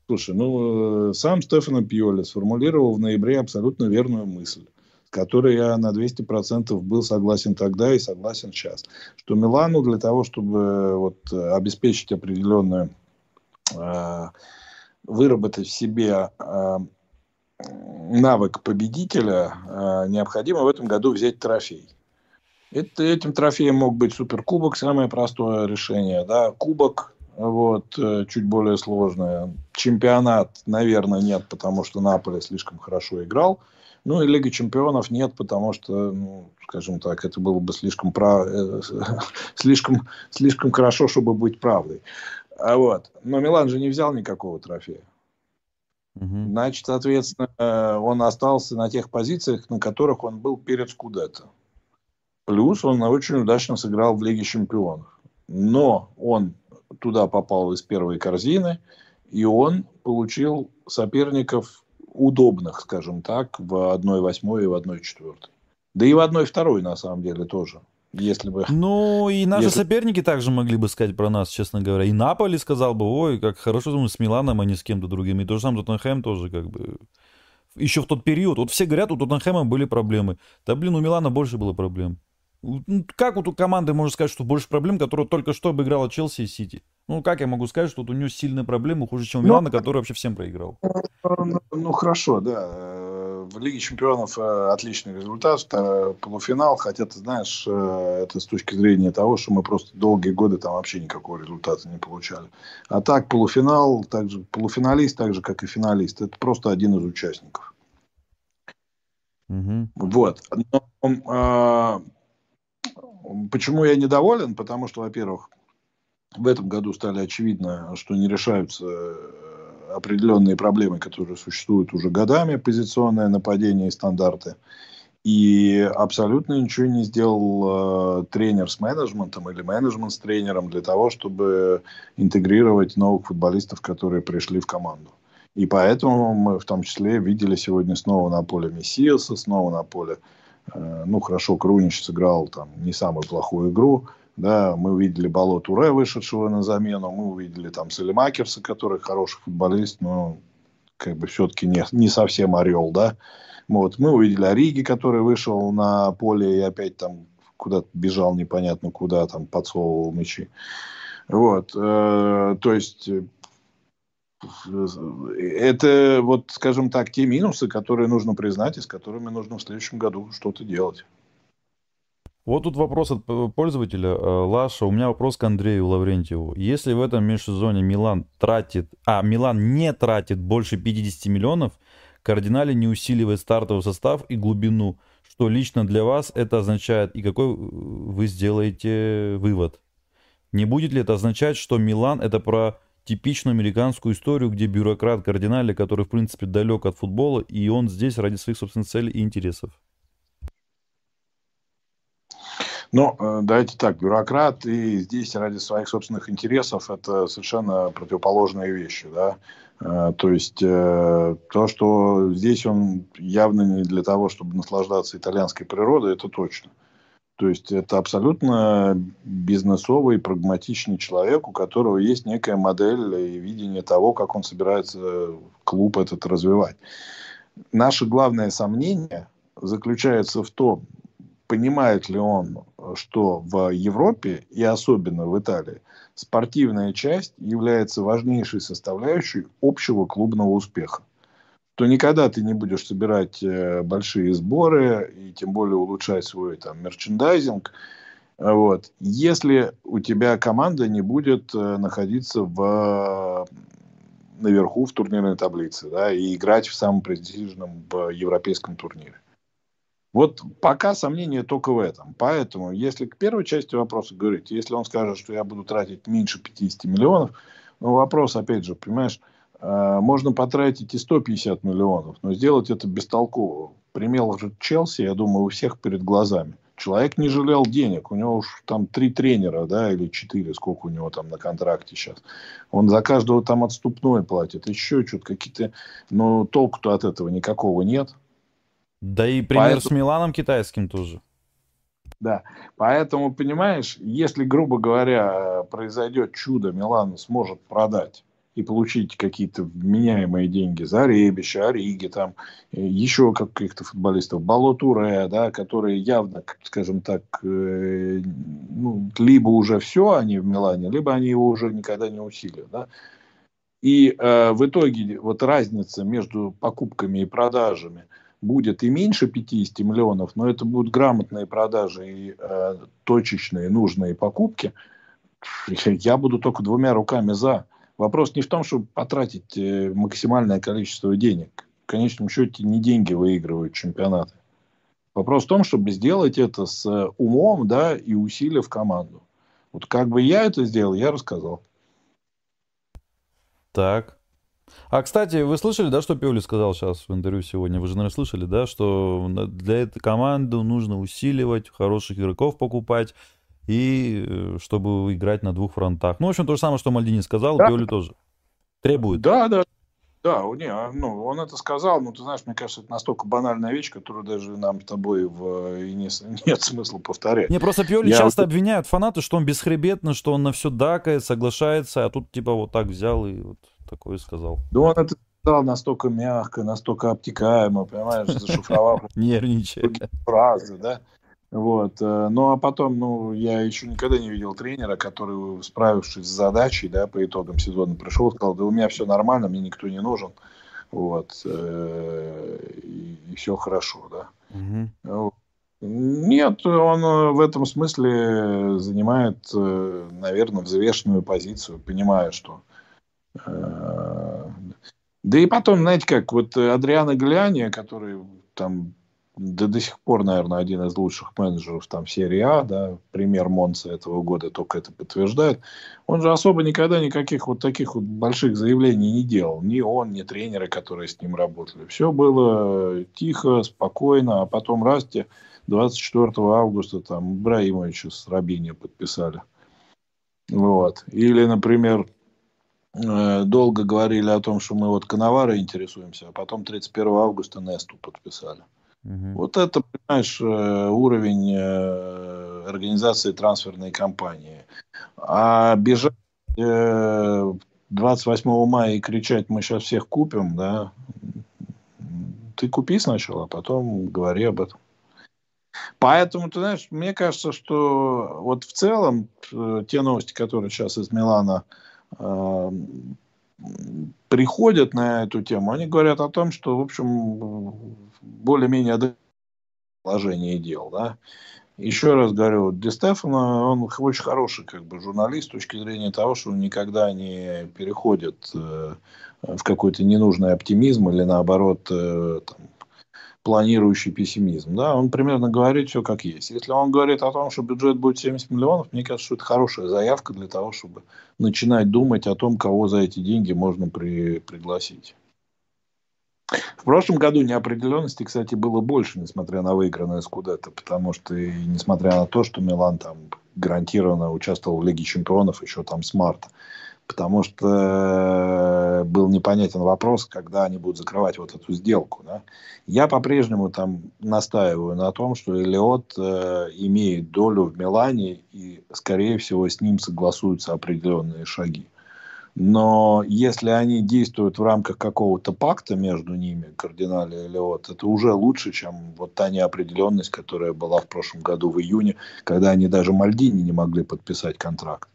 Слушай, ну, сам Стефано Пьоли сформулировал в ноябре абсолютно верную мысль, с которой я на 200% был согласен тогда и согласен сейчас. Что Милану для того, чтобы вот, обеспечить определенную, э, выработать в себе э, навык победителя, э, необходимо в этом году взять трофей. Это, этим трофеем мог быть суперкубок, самое простое решение. Да? Кубок, вот, э, чуть более сложное. Чемпионат, наверное, нет, потому что Наполе слишком хорошо играл. Ну и Лига чемпионов нет, потому что, ну, скажем так, это было бы слишком, прав... Э, слишком, слишком хорошо, чтобы быть правдой. А вот. Но Милан же не взял никакого трофея. Угу. Значит, соответственно, э, он остался на тех позициях, на которых он был перед Скудетто. Плюс он очень удачно сыграл в Лиге Чемпионов. Но он туда попал из первой корзины, и он получил соперников удобных, скажем так, в 1-8 и в 1-4. Да и в 1-2 на самом деле тоже. Если бы... Ну, и наши если... соперники также могли бы сказать про нас, честно говоря. И Наполи сказал бы, ой, как хорошо мы с Миланом, а не с кем-то другим. И то же самое Тоттенхэм тоже как бы... Еще в тот период. Вот все говорят, у Тоттенхэма были проблемы. Да, блин, у Милана больше было проблем. Ну, как вот у команды можно сказать, что больше проблем, которая только что обыграла Челси и Сити? Ну, как я могу сказать, что вот у нее сильные проблемы хуже, чем у Милана, ну, который вообще всем проиграл? Ну, ну, хорошо, да. В Лиге Чемпионов э, отличный результат, полуфинал, хотя, ты знаешь, э, это с точки зрения того, что мы просто долгие годы там вообще никакого результата не получали. А так, полуфинал, также полуфиналист, так же, как и финалист, это просто один из участников. Угу. Вот. Но, а, Почему я недоволен? Потому что, во-первых, в этом году стали очевидно, что не решаются э, определенные проблемы, которые существуют уже годами, позиционное нападение и стандарты. И абсолютно ничего не сделал э, тренер с менеджментом или менеджмент с тренером для того, чтобы интегрировать новых футболистов, которые пришли в команду. И поэтому мы в том числе видели сегодня снова на поле Мессиаса, снова на поле Э, ну, хорошо, Крунич сыграл там не самую плохую игру. Да, мы увидели Бало Туре, вышедшего на замену. Мы увидели там Селемакерса, который хороший футболист, но как бы все-таки не, не совсем орел, да. Вот. Мы увидели Ориги, который вышел на поле и опять там куда-то бежал непонятно куда, там подсовывал мячи. Вот. Э, то есть это, вот, скажем так, те минусы, которые нужно признать и с которыми нужно в следующем году что-то делать. Вот тут вопрос от пользователя. Э, Лаша, у меня вопрос к Андрею Лаврентьеву. Если в этом межсезоне Милан тратит, а Милан не тратит больше 50 миллионов, кардинально не усиливает стартовый состав и глубину, что лично для вас это означает и какой вы сделаете вывод? Не будет ли это означать, что Милан это про типичную американскую историю, где бюрократ кардинали, который, в принципе, далек от футбола, и он здесь ради своих собственных целей и интересов? Ну, э, давайте так, бюрократ и здесь ради своих собственных интересов это совершенно противоположные вещи, да. Э, то есть э, то, что здесь он явно не для того, чтобы наслаждаться итальянской природой, это точно. То есть это абсолютно бизнесовый, прагматичный человек, у которого есть некая модель и видение того, как он собирается клуб этот развивать. Наше главное сомнение заключается в том, понимает ли он, что в Европе и особенно в Италии спортивная часть является важнейшей составляющей общего клубного успеха то никогда ты не будешь собирать э, большие сборы и тем более улучшать свой там мерчендайзинг. Вот. Если у тебя команда не будет э, находиться в, наверху в турнирной таблице да, и играть в самом престижном в европейском турнире. Вот пока сомнение только в этом. Поэтому, если к первой части вопроса говорить, если он скажет, что я буду тратить меньше 50 миллионов, ну, вопрос, опять же, понимаешь, можно потратить и 150 миллионов, но сделать это бестолково. Пример же Челси, я думаю, у всех перед глазами. Человек не жалел денег. У него уж там три тренера, да, или четыре, сколько у него там на контракте сейчас. Он за каждого там отступной платит, еще что-то какие-то... Но толку-то от этого никакого нет. Да и пример Поэтому... с Миланом китайским тоже. Да, поэтому, понимаешь, если, грубо говоря, произойдет чудо, Милан сможет продать и получить какие-то вменяемые деньги за Ребища, Ориги, там, э, еще каких-то футболистов, Балотуре, да, которые явно, скажем так, э, ну, либо уже все они в Милане, либо они его уже никогда не усилят, да. И э, в итоге вот разница между покупками и продажами будет и меньше 50 миллионов, но это будут грамотные продажи и э, точечные нужные покупки. Я буду только двумя руками за. Вопрос не в том, чтобы потратить э, максимальное количество денег. В конечном счете не деньги выигрывают чемпионаты. Вопрос в том, чтобы сделать это с умом да, и усилив команду. Вот как бы я это сделал, я рассказал. Так. А, кстати, вы слышали, да, что Пиоли сказал сейчас в интервью сегодня? Вы же, наверное, слышали, да, что для этой команды нужно усиливать, хороших игроков покупать и э, чтобы играть на двух фронтах. Ну, в общем, то же самое, что Мальдини сказал, да. Пиоли тоже. Требует. Да, да. Да, не, а, ну, он это сказал, но ты знаешь, мне кажется, это настолько банальная вещь, которую даже нам с тобой в, и не, нет смысла повторять. Не, просто Пиоли Я часто обвиняют фанаты, что он бесхребетный, что он на все дакает, соглашается, а тут типа вот так взял и вот такое сказал. Да он это сказал настолько мягко, настолько обтекаемо, понимаешь, зашифровав. Нервничая. Фразы, да. Вот. Э, ну, а потом, ну, я еще никогда не видел тренера, который, справившись с задачей, да, по итогам сезона, пришел и сказал, да у меня все нормально, мне никто не нужен. Вот. Э, и, и все хорошо, да. Угу. Нет, он э, в этом смысле занимает, наверное, взвешенную позицию, понимая, что... Да и потом, знаете как, вот Адриана Гляния, который там да до сих пор, наверное, один из лучших менеджеров там серии А, да, пример Монца этого года только это подтверждает. Он же особо никогда никаких вот таких вот больших заявлений не делал. Ни он, ни тренеры, которые с ним работали. Все было тихо, спокойно, а потом расте 24 августа там Ибраимовича с Рабини подписали. Вот. Или, например, э, долго говорили о том, что мы вот Коновара интересуемся, а потом 31 августа Несту подписали. Угу. Вот это, понимаешь, э, уровень э, организации трансферной кампании. А бежать 28 э, мая и кричать, мы сейчас всех купим, да, ты купи сначала, а потом говори об этом. Поэтому, ты знаешь, мне кажется, что вот в целом те новости, которые сейчас из Милана приходят на эту тему, они говорят о том, что, в общем, более-менее положение дел, да. Еще раз говорю, Ди Стефано, он очень хороший как бы журналист с точки зрения того, что он никогда не переходит э, в какой-то ненужный оптимизм или наоборот э, там, планирующий пессимизм. Да? Он примерно говорит все как есть. Если он говорит о том, что бюджет будет 70 миллионов, мне кажется, что это хорошая заявка для того, чтобы начинать думать о том, кого за эти деньги можно при, пригласить. В прошлом году неопределенности, кстати, было больше, несмотря на выигранное Скудетто, потому что, и несмотря на то, что Милан там гарантированно участвовал в Лиге Чемпионов еще там с марта потому что э, был непонятен вопрос, когда они будут закрывать вот эту сделку. Да? Я по-прежнему там настаиваю на том, что Элиот э, имеет долю в Милане, и, скорее всего, с ним согласуются определенные шаги. Но если они действуют в рамках какого-то пакта между ними, кардинал и Элиот, это уже лучше, чем вот та неопределенность, которая была в прошлом году в июне, когда они даже Мальдини не могли подписать контракт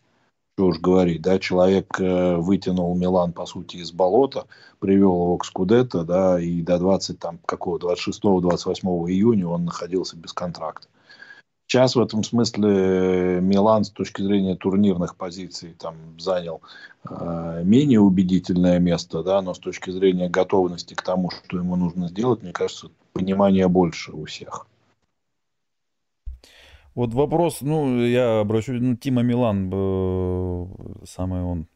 что уж говорить, да, человек э, вытянул Милан, по сути, из болота, привел его к Скудетто, да, и до 20, там, какого, 26-28 июня он находился без контракта. Сейчас в этом смысле э, Милан с точки зрения турнирных позиций там занял э, менее убедительное место, да, но с точки зрения готовности к тому, что ему нужно сделать, мне кажется, понимания больше у всех. Вот вопрос, ну, я обращу, ну, Тима Милан, э, самый он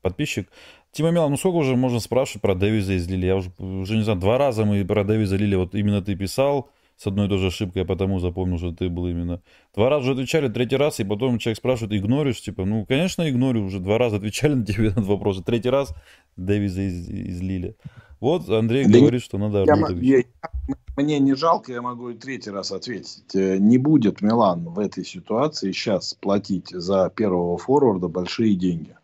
подписчик. Тима Милан, ну сколько уже можно спрашивать про Дэвиза из Лили? Я уже, уже не знаю, два раза мы про Дэвиза Лили, вот именно ты писал с одной и той же ошибкой, я потому запомнил, что ты был именно. Два раза уже отвечали, третий раз, и потом человек спрашивает, игноришь, типа, ну, конечно, игнорю, уже два раза отвечали на тебе этот вопрос, третий раз Дэвиза из, из Лили. Вот Андрей да говорит, что надо я, Мне не жалко, я могу и третий раз ответить. Э, не будет Милан в этой ситуации сейчас платить за первого форварда большие деньги.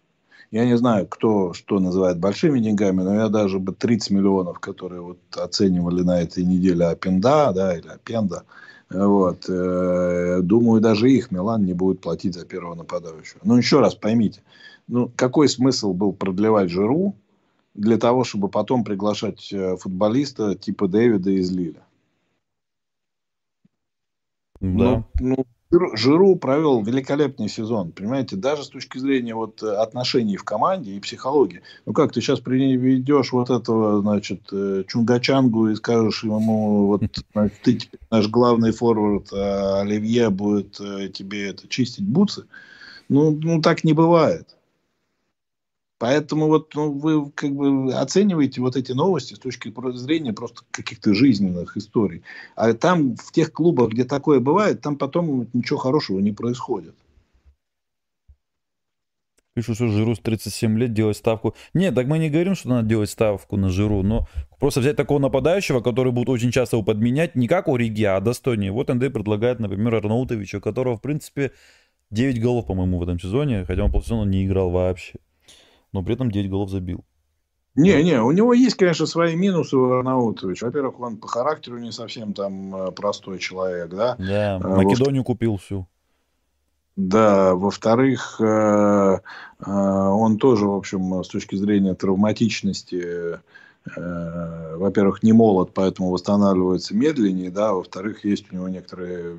Я не знаю, кто что называет большими деньгами, но я даже бы 30 миллионов, которые вот оценивали на этой неделе Апенда, да, или Апенда, вот, э, думаю, даже их Милан не будет платить за первого нападающего. Но еще раз поймите, ну, какой смысл был продлевать Жиру, для того, чтобы потом приглашать э, футболиста типа Дэвида из Лиля. Да. Ну, ну, Жиру провел великолепный сезон, понимаете, даже с точки зрения вот отношений в команде и психологии. Ну как ты сейчас приведешь вот этого, значит, э, Чунгачангу и скажешь ему, вот значит, ты теперь наш главный форвард, а Оливье будет э, тебе это чистить бутсы. Ну, ну так не бывает. Поэтому вот ну, вы как бы оцениваете вот эти новости с точки зрения просто каких-то жизненных историй. А там, в тех клубах, где такое бывает, там потом ничего хорошего не происходит. Пишут, что Жиру с 37 лет делать ставку. Нет, так мы не говорим, что надо делать ставку на Жиру, но просто взять такого нападающего, который будет очень часто его подменять, не как у Риги, а достойнее. Вот Андрей предлагает, например, Арнаутовича, у которого, в принципе, 9 голов, по-моему, в этом сезоне, хотя он полсезона не играл вообще но при этом 9 голов забил. Не, не, у него есть, конечно, свои минусы у Арнаутовича. Во-первых, он по характеру не совсем там э, простой человек, да. Да, а, Македонию купил всю. Да, во-вторых, э, он тоже, в общем, с точки зрения травматичности, во-первых, не молод, поэтому восстанавливается медленнее, да, во-вторых, есть у него некоторые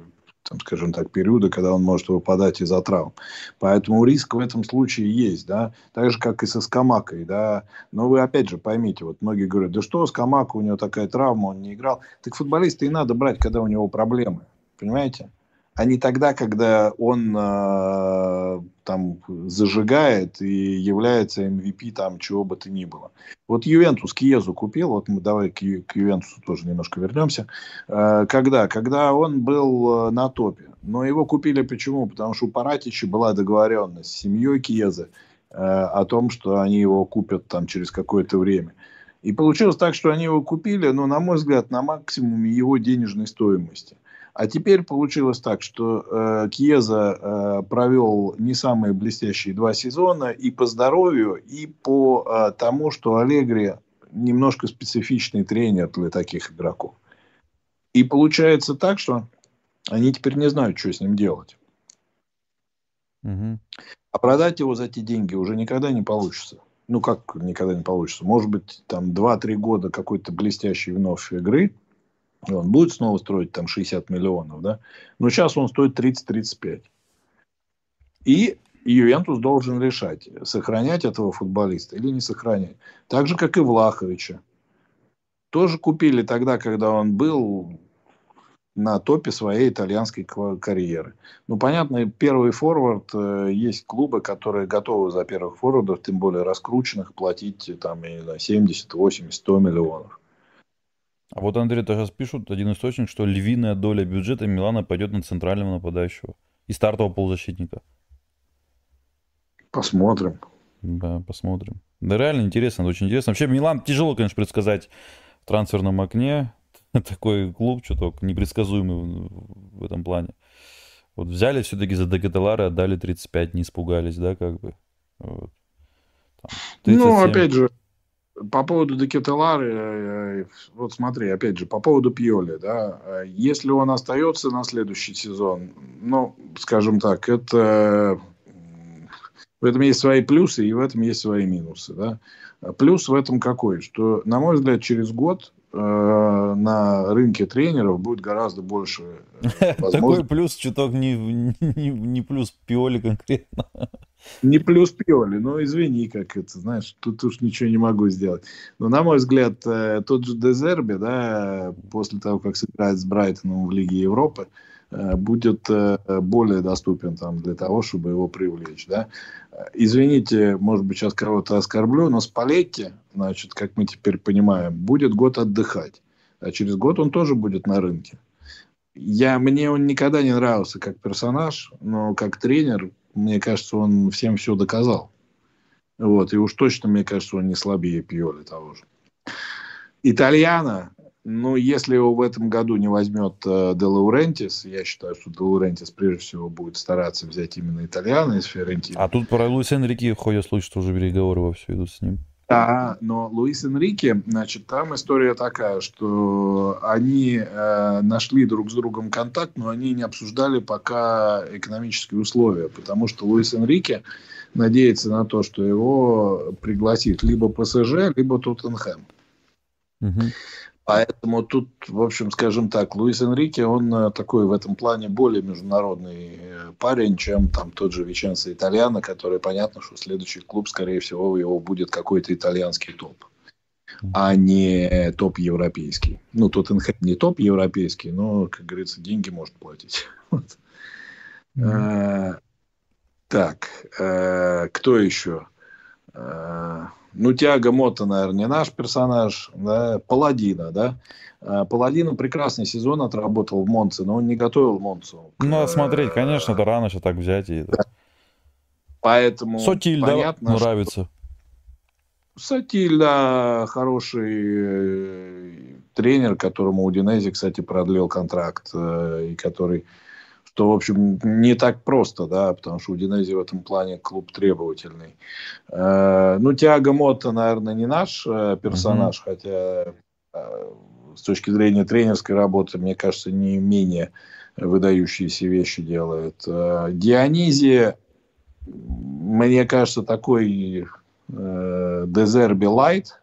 там, скажем так, периоды, когда он может выпадать из-за травм. Поэтому риск в этом случае есть, да, так же, как и со Скамакой, да. Но вы опять же поймите, вот многие говорят, да что, Скамака, у него такая травма, он не играл. Так футболиста и надо брать, когда у него проблемы, понимаете? А не тогда, когда он э, там зажигает и является MVP там чего бы то ни было. Вот Ювентус Киезу купил, вот мы давай к, к Ювентусу тоже немножко вернемся. Э, когда? Когда он был э, на топе. Но его купили почему? Потому что у Паратича была договоренность с семьей Киеза э, о том, что они его купят там через какое-то время. И получилось так, что они его купили, но, на мой взгляд, на максимуме его денежной стоимости – а теперь получилось так, что э, Кьеза э, провел не самые блестящие два сезона и по здоровью, и по э, тому, что Аллегри немножко специфичный тренер для таких игроков. И получается так, что они теперь не знают, что с ним делать. Угу. А продать его за эти деньги уже никогда не получится. Ну, как никогда не получится? Может быть, там 2-3 года какой-то блестящей вновь игры – он будет снова строить там 60 миллионов, да? Но сейчас он стоит 30-35. И Ювентус должен решать, сохранять этого футболиста или не сохранять. Так же, как и Влаховича. тоже купили тогда, когда он был на топе своей итальянской карьеры. Ну, понятно, первый форвард, э, есть клубы, которые готовы за первых форвардов, тем более раскрученных, платить там, я не знаю, 70, 80, 100 миллионов. А вот Андрей тоже сейчас пишут, один источник, что львиная доля бюджета Милана пойдет на центрального нападающего и стартового полузащитника. Посмотрим. Да, посмотрим. Да, реально интересно, очень интересно. Вообще, Милан тяжело, конечно, предсказать в трансферном окне. Такой клуб, только непредсказуемый в этом плане. Вот взяли все-таки за Декателара, отдали 35, не испугались, да, как бы. Вот. Там, ну, опять же, по поводу Декетелары, э, вот смотри, опять же, по поводу Пьоли, да, если он остается на следующий сезон, ну, скажем так, это в этом есть свои плюсы и в этом есть свои минусы, да. Плюс в этом какой? Что, на мой взгляд, через год э, на рынке тренеров будет гораздо больше э, Такой плюс чуток не, не, не плюс Пиоли конкретно. Не Пиоли, но извини, как это, знаешь, тут уж ничего не могу сделать. Но, на мой взгляд, э, тот же Дезерби, да, после того, как сыграет с Брайтоном в Лиге Европы, э, будет э, более доступен там для того, чтобы его привлечь, да. Извините, может быть, сейчас кого-то оскорблю, но Спалетти, значит, как мы теперь понимаем, будет год отдыхать. А через год он тоже будет на рынке. Я, мне он никогда не нравился как персонаж, но как тренер мне кажется, он всем все доказал. Вот, и уж точно, мне кажется, он не слабее Пьоли того же. Итальяна, ну, если его в этом году не возьмет э, Де Лаурентис, я считаю, что Де Лаурентис прежде всего будет стараться взять именно Итальяна из Фиорентины. А тут про Луис Энрике ходят слухи, что уже переговоры вовсю идут с ним. Да, но Луис Энрике, значит, там история такая, что они э, нашли друг с другом контакт, но они не обсуждали пока экономические условия, потому что Луис Энрике надеется на то, что его пригласит либо ПСЖ, либо Тоттенхэм. Угу. Поэтому тут, в общем, скажем так, Луис Энрике, он э, такой в этом плане более международный э, парень, чем там тот же Веченцо Итальяно, который понятно, что следующий клуб, скорее всего, его будет какой-то итальянский топ, а не топ европейский. Ну, Тоттенхэм не топ европейский, но, как говорится, деньги может платить. Mm-hmm. Так, кто еще? Ну, Тиаго Мотто, наверное, не наш персонаж, да, Паладина, да. А, Паладину прекрасный сезон отработал в Монце, но он не готовил Монцу. Ну, а смотреть, конечно, это рано еще так взять. И... Да. Поэтому Сотиль, понятно, да, нравится. Сатиль, да, хороший э, тренер, которому Удинези, кстати, продлил контракт, э, и который что, в общем, не так просто, да, потому что у Динези в этом плане клуб требовательный. Э, ну, Тиаго Мотто, наверное, не наш э, персонаж, mm-hmm. хотя э, с точки зрения тренерской работы, мне кажется, не менее выдающиеся вещи делает. Дионизия, мне кажется, такой Дезерби Лайт,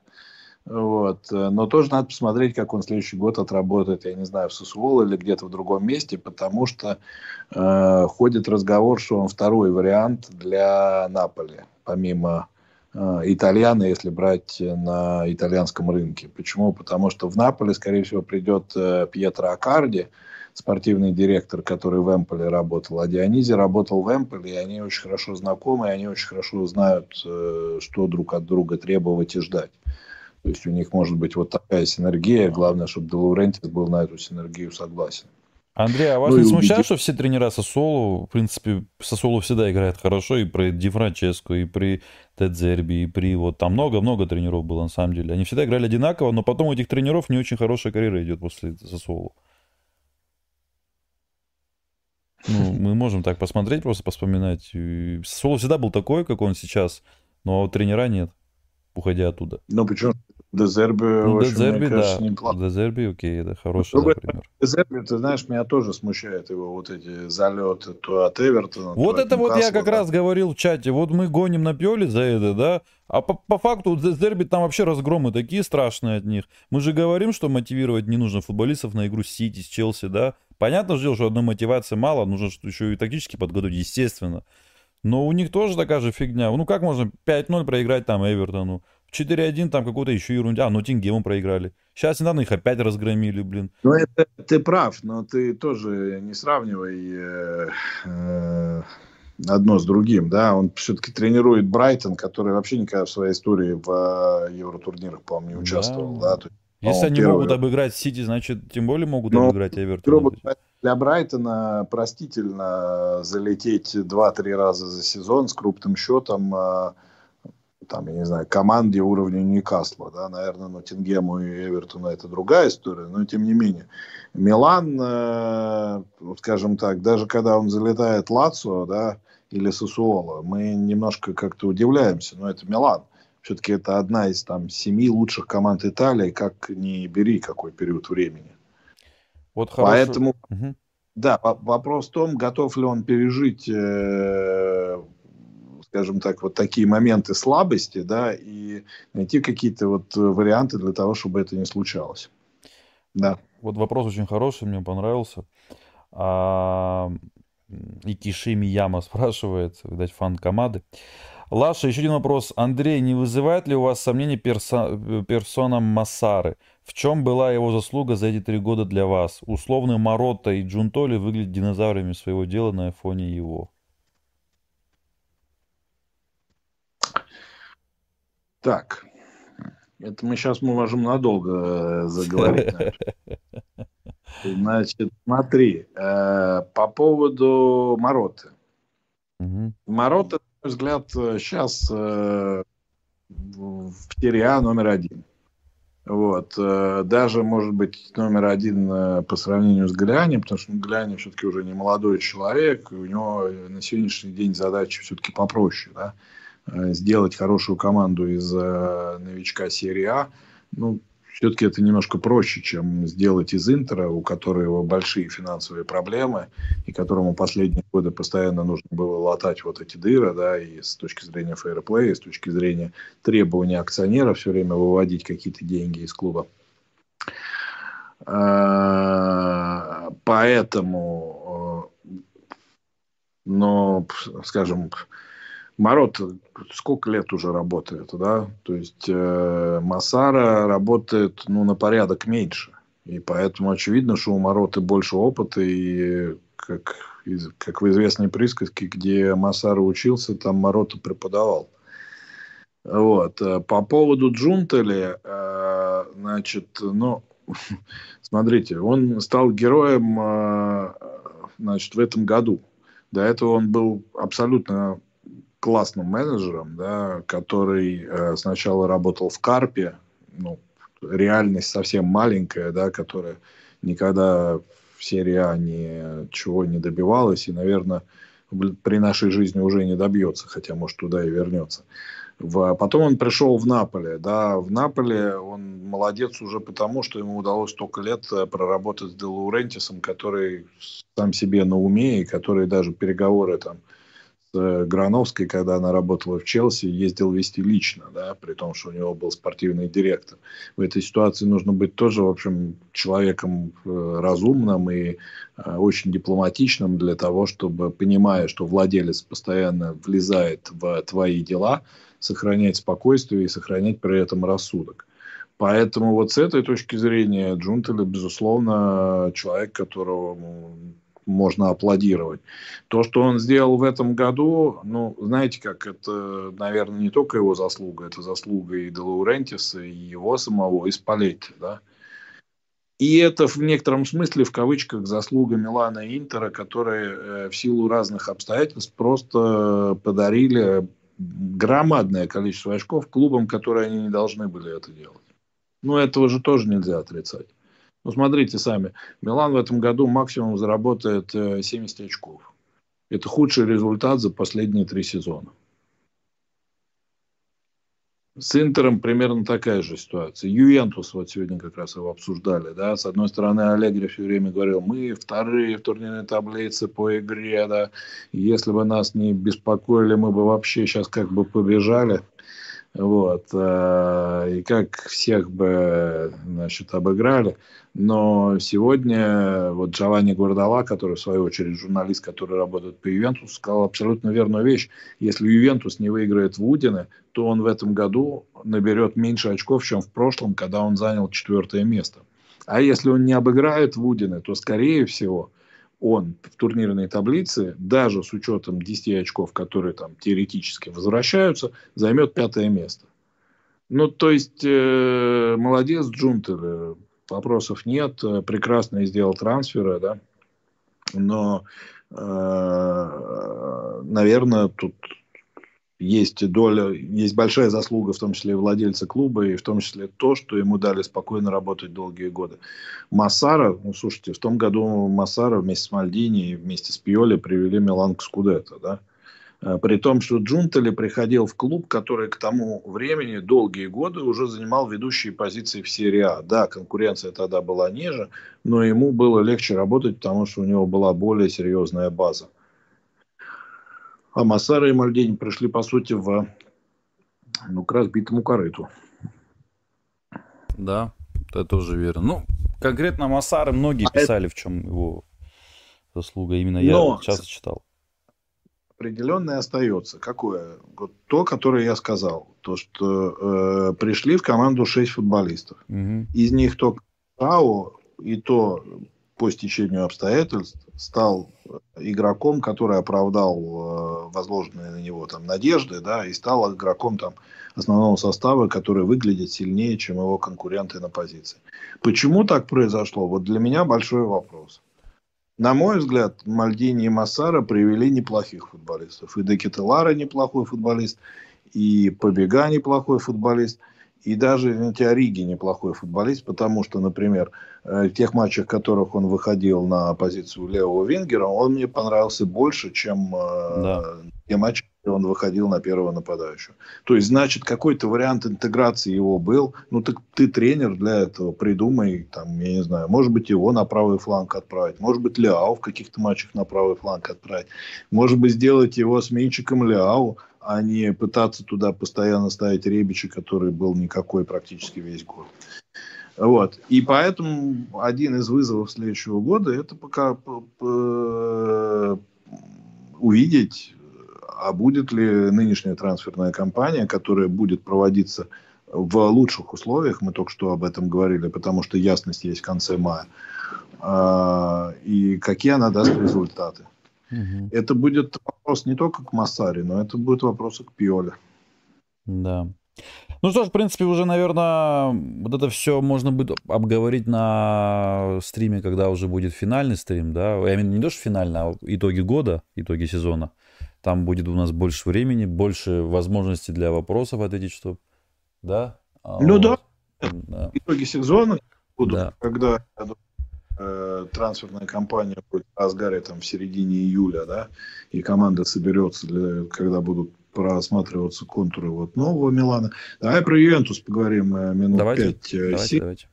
вот. Но тоже надо посмотреть, как он следующий год отработает, я не знаю, в Сосуоло или где-то в другом месте, потому что э, ходит разговор, что он второй вариант для Наполи, помимо э, итальяна, если брать на итальянском рынке. Почему? Потому что в Наполе, скорее всего, придет э, Пьетро Акарди, спортивный директор, который в Эмполе работал, а Дионизи работал в Эмполе, и они очень хорошо знакомы, и они очень хорошо знают, э, что друг от друга требовать и ждать. То есть у них может быть вот такая синергия. Главное, чтобы Де был на эту синергию согласен. Андрей, а вас ну, не смущает, убедить... что все тренера Сосолу, в принципе, Сосолу всегда играет хорошо, и при Ди Франческо, и при Тедзерби, и при вот там много-много тренеров было на самом деле. Они всегда играли одинаково, но потом у этих тренеров не очень хорошая карьера идет после Сосолу. Ну, мы можем так посмотреть, просто поспоминать. Сосолу всегда был такой, как он сейчас, но тренера нет, уходя оттуда. Ну, почему? Дезерби, ну, общем, Дезерби, кажется, да. неплохо. Дезерби, окей, это хороший, да, пример. Дезерби, ты знаешь, меня тоже смущает его вот эти залеты то от Эвертона, Вот это вот я как да. раз говорил в чате, вот мы гоним на Пиоли за это, да, а по, по факту Дезерби там вообще разгромы такие страшные от них. Мы же говорим, что мотивировать не нужно футболистов на игру с Сити, с Челси, да. Понятно же, что одной мотивации мало, нужно еще и тактически подготовить, естественно. Но у них тоже такая же фигня. Ну как можно 5-0 проиграть там Эвертону? 4-1 там какой-то еще ерунда. А, Ноттингему проиграли. Сейчас недавно их опять разгромили, блин. Ну, это ты прав, но ты тоже не сравнивай э, э, одно с другим, да. Он все-таки тренирует Брайтон, который вообще никогда в своей истории в э, евротурнирах, по-моему, не участвовал, да. да? Если они первый... могут обыграть Сити, значит, тем более могут Но, обыграть Эвертон. Для Брайтона простительно залететь 2-3 раза за сезон с крупным счетом э, там, я не знаю, команде уровня Ньюкасла, да, наверное, Ноттингему и Эвертону это другая история, но тем не менее. Милан, э, скажем так, даже когда он залетает Лацио, да, или Сосуола, мы немножко как-то удивляемся, но это Милан. Все-таки это одна из там семи лучших команд Италии, как не бери какой период времени. Вот хорошо. Поэтому, угу. да, вопрос в том, готов ли он пережить э, скажем так, вот такие моменты слабости, да, и найти какие-то вот варианты для того, чтобы это не случалось. Да. Вот вопрос очень хороший, мне понравился. А, и Кишими Яма спрашивает, видать, фан команды. Лаша, еще один вопрос. Андрей, не вызывает ли у вас сомнений перса... персона Массары? В чем была его заслуга за эти три года для вас? Условно Маротта и Джунтоли выглядят динозаврами своего дела на фоне его. Так, это мы сейчас можем надолго э, заговорить. Значит, смотри, э, по поводу Мороты. Морота, на мой взгляд, сейчас э, в серии А номер один. Вот. Даже, может быть, номер один по сравнению с Гляни, потому что Гляни все-таки уже не молодой человек, и у него на сегодняшний день задачи все-таки попроще. Да? Э, сделать хорошую команду из э, новичка серии А, ну, все-таки это немножко проще, чем сделать из Интера, у которого большие финансовые проблемы, и которому последние годы постоянно нужно было латать вот эти дыры, да, и с точки зрения фейерплея, и с точки зрения требования акционеров все время выводить какие-то деньги из клуба. Э, поэтому, но, скажем, Марот сколько лет уже работает, да? То есть э, Масара работает, ну, на порядок меньше. И поэтому очевидно, что у Мароты больше опыта. И как, как в известной присказке, где Масара учился, там Марота преподавал. Вот. По поводу Джунтели, э, значит, ну, смотрите, он стал героем, э, значит, в этом году. До этого он был абсолютно классным менеджером, да, который э, сначала работал в Карпе, ну, реальность совсем маленькая, да, которая никогда в серии А ничего не добивалась и, наверное, при нашей жизни уже не добьется, хотя, может, туда и вернется. В, потом он пришел в Наполе. Да, в Наполе он молодец уже потому, что ему удалось столько лет э, проработать с Делаурентисом, который сам себе на уме и который даже переговоры там Грановской, когда она работала в Челси, ездил вести лично, да, при том, что у него был спортивный директор. В этой ситуации нужно быть тоже, в общем, человеком э, разумным и э, очень дипломатичным для того, чтобы, понимая, что владелец постоянно влезает в твои дела, сохранять спокойствие и сохранять при этом рассудок. Поэтому вот с этой точки зрения Джунтеля, безусловно, человек, которого можно аплодировать. То, что он сделал в этом году, ну, знаете, как это, наверное, не только его заслуга, это заслуга и Делаурентиса, и его самого, и Спалетти, да. И это в некотором смысле, в кавычках, заслуга Милана и Интера, которые э, в силу разных обстоятельств просто подарили громадное количество очков клубам, которые они не должны были это делать. Ну, этого же тоже нельзя отрицать. Ну, смотрите сами. Милан в этом году максимум заработает 70 э, очков. Это худший результат за последние три сезона. С Интером примерно такая же ситуация. Ювентус, вот сегодня как раз его обсуждали. Да? С одной стороны, Аллегри все время говорил, мы вторые в турнирной таблице по игре. Да? Если бы нас не беспокоили, мы бы вообще сейчас как бы побежали. Вот. И как всех бы, значит, обыграли. Но сегодня вот Джованни Гвардала, который, в свою очередь, журналист, который работает по Ювентусу, сказал абсолютно верную вещь. Если Ювентус не выиграет в Удине, то он в этом году наберет меньше очков, чем в прошлом, когда он занял четвертое место. А если он не обыграет Вудины, то, скорее всего, он в турнирной таблице, даже с учетом 10 очков, которые там теоретически возвращаются, займет пятое место. Ну, то есть, э, молодец Джунтель, вопросов нет, прекрасно сделал трансферы, да, но, э, наверное, тут есть доля, есть большая заслуга, в том числе и владельца клуба, и в том числе то, что ему дали спокойно работать долгие годы. Массара, ну, слушайте, в том году Массара вместе с Мальдини и вместе с Пиоли привели Милан к Скудетто, да. А, при том, что Джунтели приходил в клуб, который к тому времени долгие годы уже занимал ведущие позиции в серии А. Да, конкуренция тогда была ниже, но ему было легче работать, потому что у него была более серьезная база. А Массара и Мальдини пришли, по сути, в, ну, к разбитому корыту. Да, это тоже верно. Ну, конкретно Массары многие а писали, это... в чем его заслуга. Именно Но... я часто читал определенное остается. Какое? Вот то, которое я сказал. То, что э, пришли в команду 6 футболистов. Угу. Из них только Тао и то по стечению обстоятельств стал игроком, который оправдал э, возложенные на него там надежды, да, и стал игроком там основного состава, который выглядит сильнее, чем его конкуренты на позиции. Почему так произошло? Вот для меня большой вопрос. На мой взгляд, Мальдини и Массара привели неплохих футболистов. И Декетелара неплохой футболист, и Побега неплохой футболист – и даже Ориги неплохой футболист, потому что, например, тех матчах, в которых он выходил на позицию левого вингера, он мне понравился больше, чем э, да. те матчи, где он выходил на первого нападающего. То есть, значит, какой-то вариант интеграции его был. Ну, так ты тренер для этого, придумай, там, я не знаю, может быть, его на правый фланг отправить, может быть, Ляо в каких-то матчах на правый фланг отправить, может быть, сделать его сменщиком Ляо, а не пытаться туда постоянно ставить Ребича, который был никакой практически весь год. Вот. И поэтому один из вызовов следующего года это пока увидеть, а будет ли нынешняя трансферная кампания, которая будет проводиться в лучших условиях, мы только что об этом говорили, потому что ясность есть в конце мая, а, и какие она даст результаты. Угу. Это будет вопрос не только к Массаре, но это будет вопрос и к Пиоле. Да. Ну что ж, в принципе, уже, наверное, вот это все можно будет обговорить на стриме, когда уже будет финальный стрим, да? Я имею в виду не то, что финальный, а итоги года, итоги сезона. Там будет у нас больше времени, больше возможностей для вопросов ответить, что... Да? А ну вот. да. да. Итоги сезона будут, да. когда э, трансферная кампания будет в разгаре там, в середине июля, да, и команда соберется, для, когда будут просматриваться контуры вот нового Милана. Давай про Ювентус поговорим э, минут давайте, 5 э, давайте, давайте.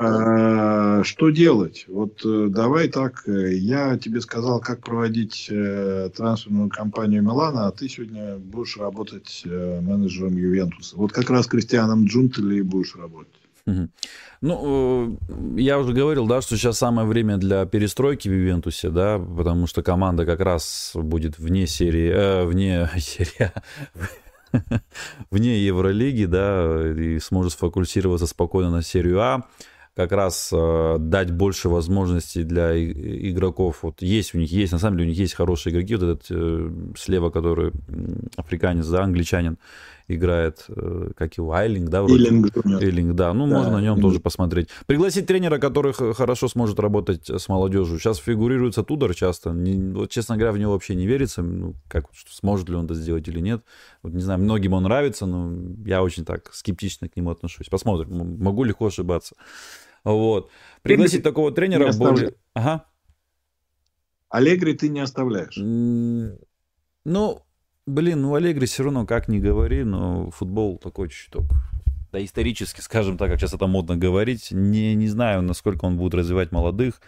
А, что делать? Вот э, давай так, я тебе сказал, как проводить э, трансферную кампанию Милана, а ты сегодня будешь работать э, менеджером Ювентуса. Вот как раз Кристианом Джунтели будешь работать. Ну, э, я уже говорил, да, что сейчас самое время для перестройки в Ювентусе, да, потому что команда как раз будет вне серии, э, вне серии, вне Евролиги, да, и сможет сфокусироваться спокойно на серию А как раз э, дать больше возможностей для игроков. Вот есть у них, есть, на самом деле у них есть хорошие игроки. Вот этот э, слева, который африканец, да, англичанин, играет, э, как его, Айлинг, да, вроде? Иллинг. Иллинг, да. Ну, да, можно на нем тоже посмотреть. Пригласить тренера, который хорошо сможет работать с молодежью. Сейчас фигурируется Тудор часто. Не, вот, честно говоря, в него вообще не верится. Ну, как, сможет ли он это сделать или нет. Вот, не знаю, многим он нравится, но я очень так скептично к нему отношусь. Посмотрим. Могу легко ошибаться. Вот. Пригласить ты такого тренера более... Ага. Аллегри ты не оставляешь? Ну, блин, ну Аллегри все равно, как ни говори, но футбол такой чуток да, исторически, скажем так, как сейчас это модно говорить, не, не знаю, насколько он будет развивать молодых.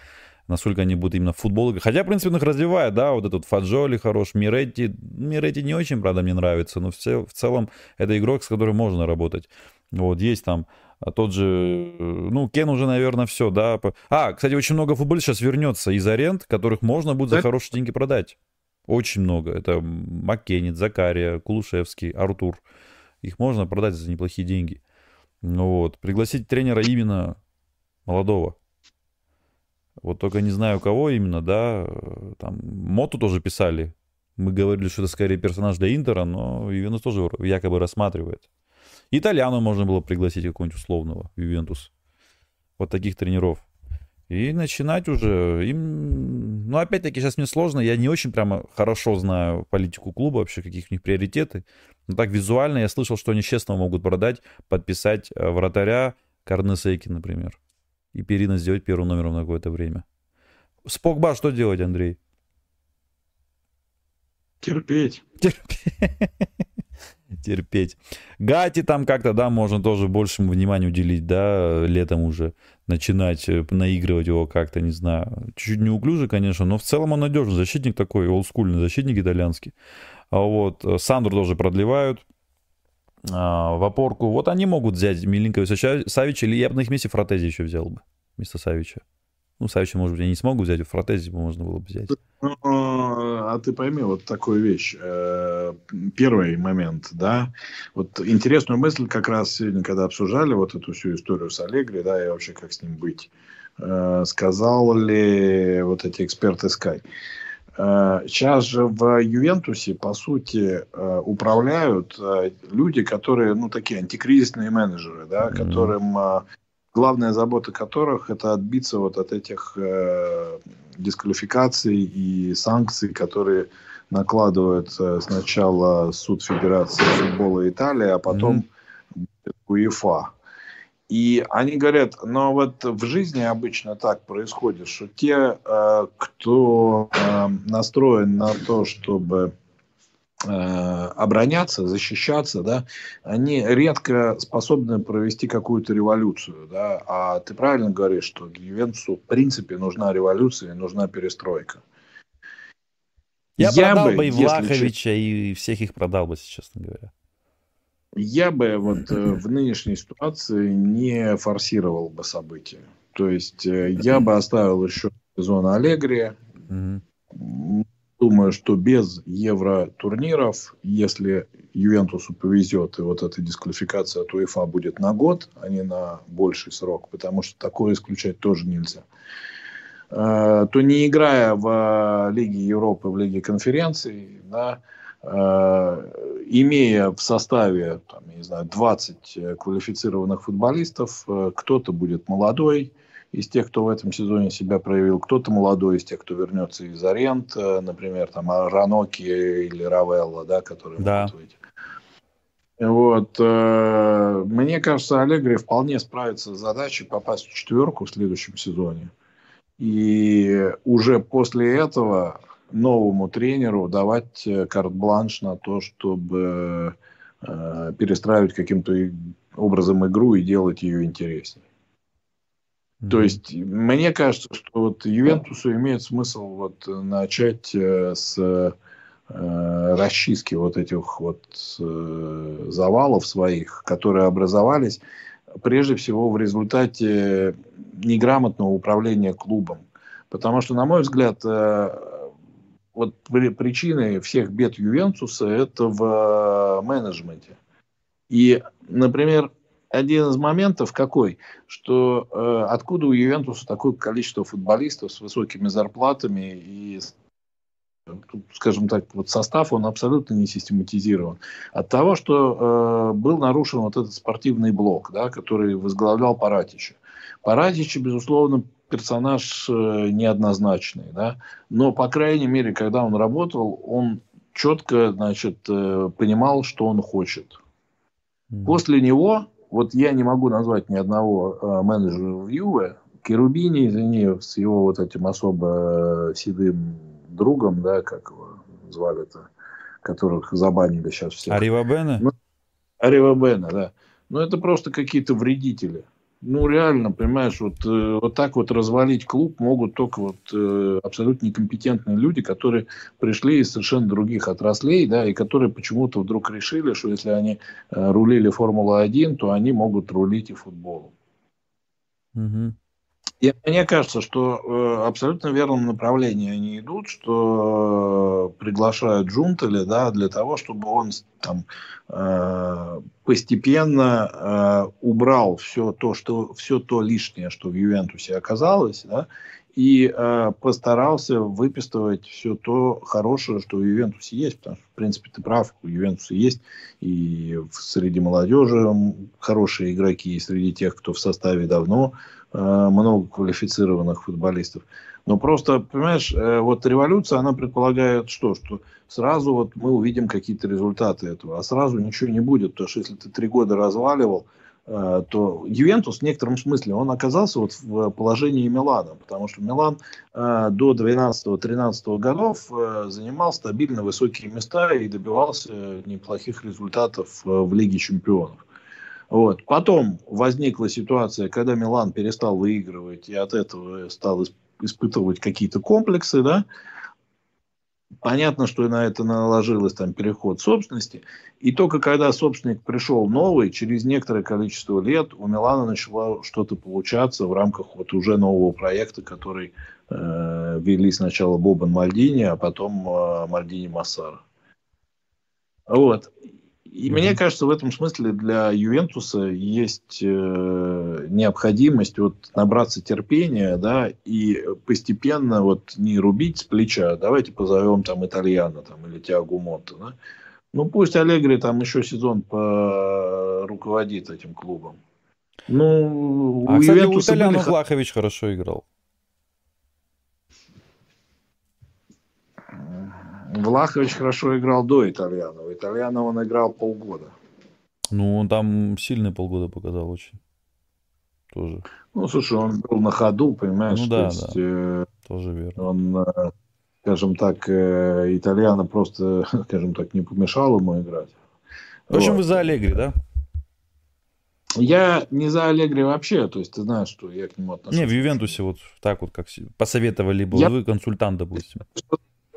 насколько они будут именно футбол. Хотя, в принципе, он их развивает, да, вот этот Фаджоли хорош, Миретти. Миретти не очень, правда, мне нравится, но в, цел, в целом это игрок, с которым можно работать. Вот, есть там а тот же, ну, Кен уже, наверное, все, да. А, кстати, очень много футболистов сейчас вернется из аренд, которых можно будет за хорошие деньги продать. Очень много. Это Маккенит, Закария, Кулушевский, Артур. Их можно продать за неплохие деньги. Ну вот. Пригласить тренера именно молодого. Вот только не знаю, кого именно, да. Там Моту тоже писали. Мы говорили, что это скорее персонаж для Интера, но Ювентус тоже якобы рассматривает. Итальяну можно было пригласить какого-нибудь условного, Ювентус. Вот таких тренеров. И начинать уже им... Ну, опять-таки, сейчас мне сложно. Я не очень прямо хорошо знаю политику клуба, вообще, каких у них приоритеты. Но так визуально я слышал, что они честно могут продать, подписать э, вратаря Карнесейки, например и Перина сделать первым номером на какое-то время. С Погба что делать, Андрей? Терпеть. Терпеть. Терпеть. Гати там как-то, да, можно тоже большему вниманию уделить, да, летом уже начинать э, наигрывать его как-то, не знаю. Чуть-чуть неуклюже, конечно, но в целом он надежный защитник такой, олдскульный защитник итальянский. А вот э, Сандру тоже продлевают а, в опорку. Вот они могут взять Миленковича Савича, или я бы на их месте Фратези еще взял бы вместо Савича. Ну, Савича, может быть, я не смогу взять, а Фратези можно было бы взять. А ты пойми вот такую вещь. Э, первый момент, да. Вот интересную мысль как раз сегодня, когда обсуждали вот эту всю историю с Аллегри, да, и вообще как с ним быть, э, сказал ли вот эти эксперты Sky, Сейчас же в Ювентусе, по сути, э, управляют э, люди, которые, ну, такие антикризисные менеджеры, да, mm-hmm. которым э, главная забота которых это отбиться вот от этих дисквалификаций и санкций, которые накладывают сначала суд Федерации футбола Италии, а потом mm-hmm. УЕФА. И они говорят, но вот в жизни обычно так происходит, что те, э, кто э, настроен на то, чтобы э, обороняться, защищаться, да, они редко способны провести какую-то революцию, да, а ты правильно говоришь, что Ювентусу в принципе нужна революция, нужна перестройка. Я, Я продал бы, бы и Влаховича, и всех их продал бы, честно говоря. Я бы вот э, в нынешней ситуации не форсировал бы события. То есть э, я бы оставил еще сезон Аллегри. Думаю, что без евро-турниров, если Ювентусу повезет, и вот эта дисквалификация от УЕФА будет на год, а не на больший срок, потому что такое исключать тоже нельзя, э, то не играя в Лиге Европы, в Лиге конференций, да, Э, имея в составе, там, я не знаю, 20 э, квалифицированных футболистов, э, кто-то будет молодой из тех, кто в этом сезоне себя проявил, кто-то молодой из тех, кто вернется из аренд, например, там Раноки или Равелла, да, которые да. могут выйти. Вот, э, мне кажется, Аллегри вполне справится с задачей попасть в четверку в следующем сезоне. И уже после этого новому тренеру давать э, карт-бланш на то, чтобы э, перестраивать каким-то образом игру и делать ее интереснее. То есть, мне кажется, что вот Ювентусу имеет смысл вот начать э, с э, расчистки вот этих вот э, завалов своих, которые образовались прежде всего в результате неграмотного управления клубом. Потому что, на мой взгляд, э, вот причины всех бед Ювентуса это в э, менеджменте. И, например, один из моментов какой, что э, откуда у Ювентуса такое количество футболистов с высокими зарплатами и скажем так, вот состав, он абсолютно не систематизирован. От того, что э, был нарушен вот этот спортивный блок, да, который возглавлял Паратича. Паратича, безусловно, персонаж э, неоднозначный, да, но, по крайней мере, когда он работал, он четко, значит, э, понимал, что он хочет. После него, вот я не могу назвать ни одного э, менеджера в Юве, Керубини, извини, с его вот этим особо седым другом, да, как его звали-то, которых забанили сейчас все. Арива Бена? Ну, Арива Бена, да. Но это просто какие-то вредители. Ну, реально, понимаешь, вот, э, вот так вот развалить клуб могут только вот э, абсолютно некомпетентные люди, которые пришли из совершенно других отраслей, да, и которые почему-то вдруг решили, что если они э, рулили Формула-1, то они могут рулить и футболом. Угу. И мне кажется, что э, абсолютно верном направлении они идут, что э, приглашают Джунтеля, да, для того, чтобы он там э, постепенно убрал все то, что все то лишнее, что в Ювентусе оказалось, да, и постарался выписывать все то хорошее, что у Ювентусе есть, потому что, в принципе, ты прав, у Ювентуса есть и среди молодежи хорошие игроки, и среди тех, кто в составе давно, много квалифицированных футболистов. Но просто, понимаешь, э, вот революция, она предполагает что? Что сразу вот мы увидим какие-то результаты этого, а сразу ничего не будет. Потому что если ты три года разваливал, э, то Ювентус в некотором смысле, он оказался вот в положении Милана, потому что Милан до 12-13 годов занимал стабильно высокие места и добивался неплохих результатов в Лиге чемпионов. Вот. Потом возникла ситуация, когда Милан перестал выигрывать и от этого стал испытывать какие-то комплексы, да, Понятно, что на это наложилось там переход собственности. И только когда собственник пришел новый, через некоторое количество лет у Милана начало что-то получаться в рамках вот уже нового проекта, который э, вели сначала Бобан Мальдини, а потом э, Мальдини Массара. Вот. И mm-hmm. мне кажется, в этом смысле для Ювентуса есть э, необходимость вот набраться терпения, да, и постепенно вот не рубить с плеча. Давайте позовем там Итальяна там, или Тиагу Монта, да. Ну, пусть Аллегри там еще сезон по... руководит этим клубом. Ну, а, у кстати, Ювентуса у Итальяна были... Влахович хорошо играл. Влахович хорошо играл до Итальяна. У Итальяна он играл полгода. Ну, он там сильные полгода показал очень. Тоже. Ну, слушай, он был на ходу, понимаешь? Ну, да, есть, да. Э, Тоже верно. Он, э, скажем так, э, Итальяна просто, скажем так, не помешал ему играть. В общем, вот. вы за Аллегри, да? Я не за Аллегри вообще, то есть ты знаешь, что я к нему отношусь. Не, в Ювентусе вот так вот, как посоветовали бы я... вы, консультант, допустим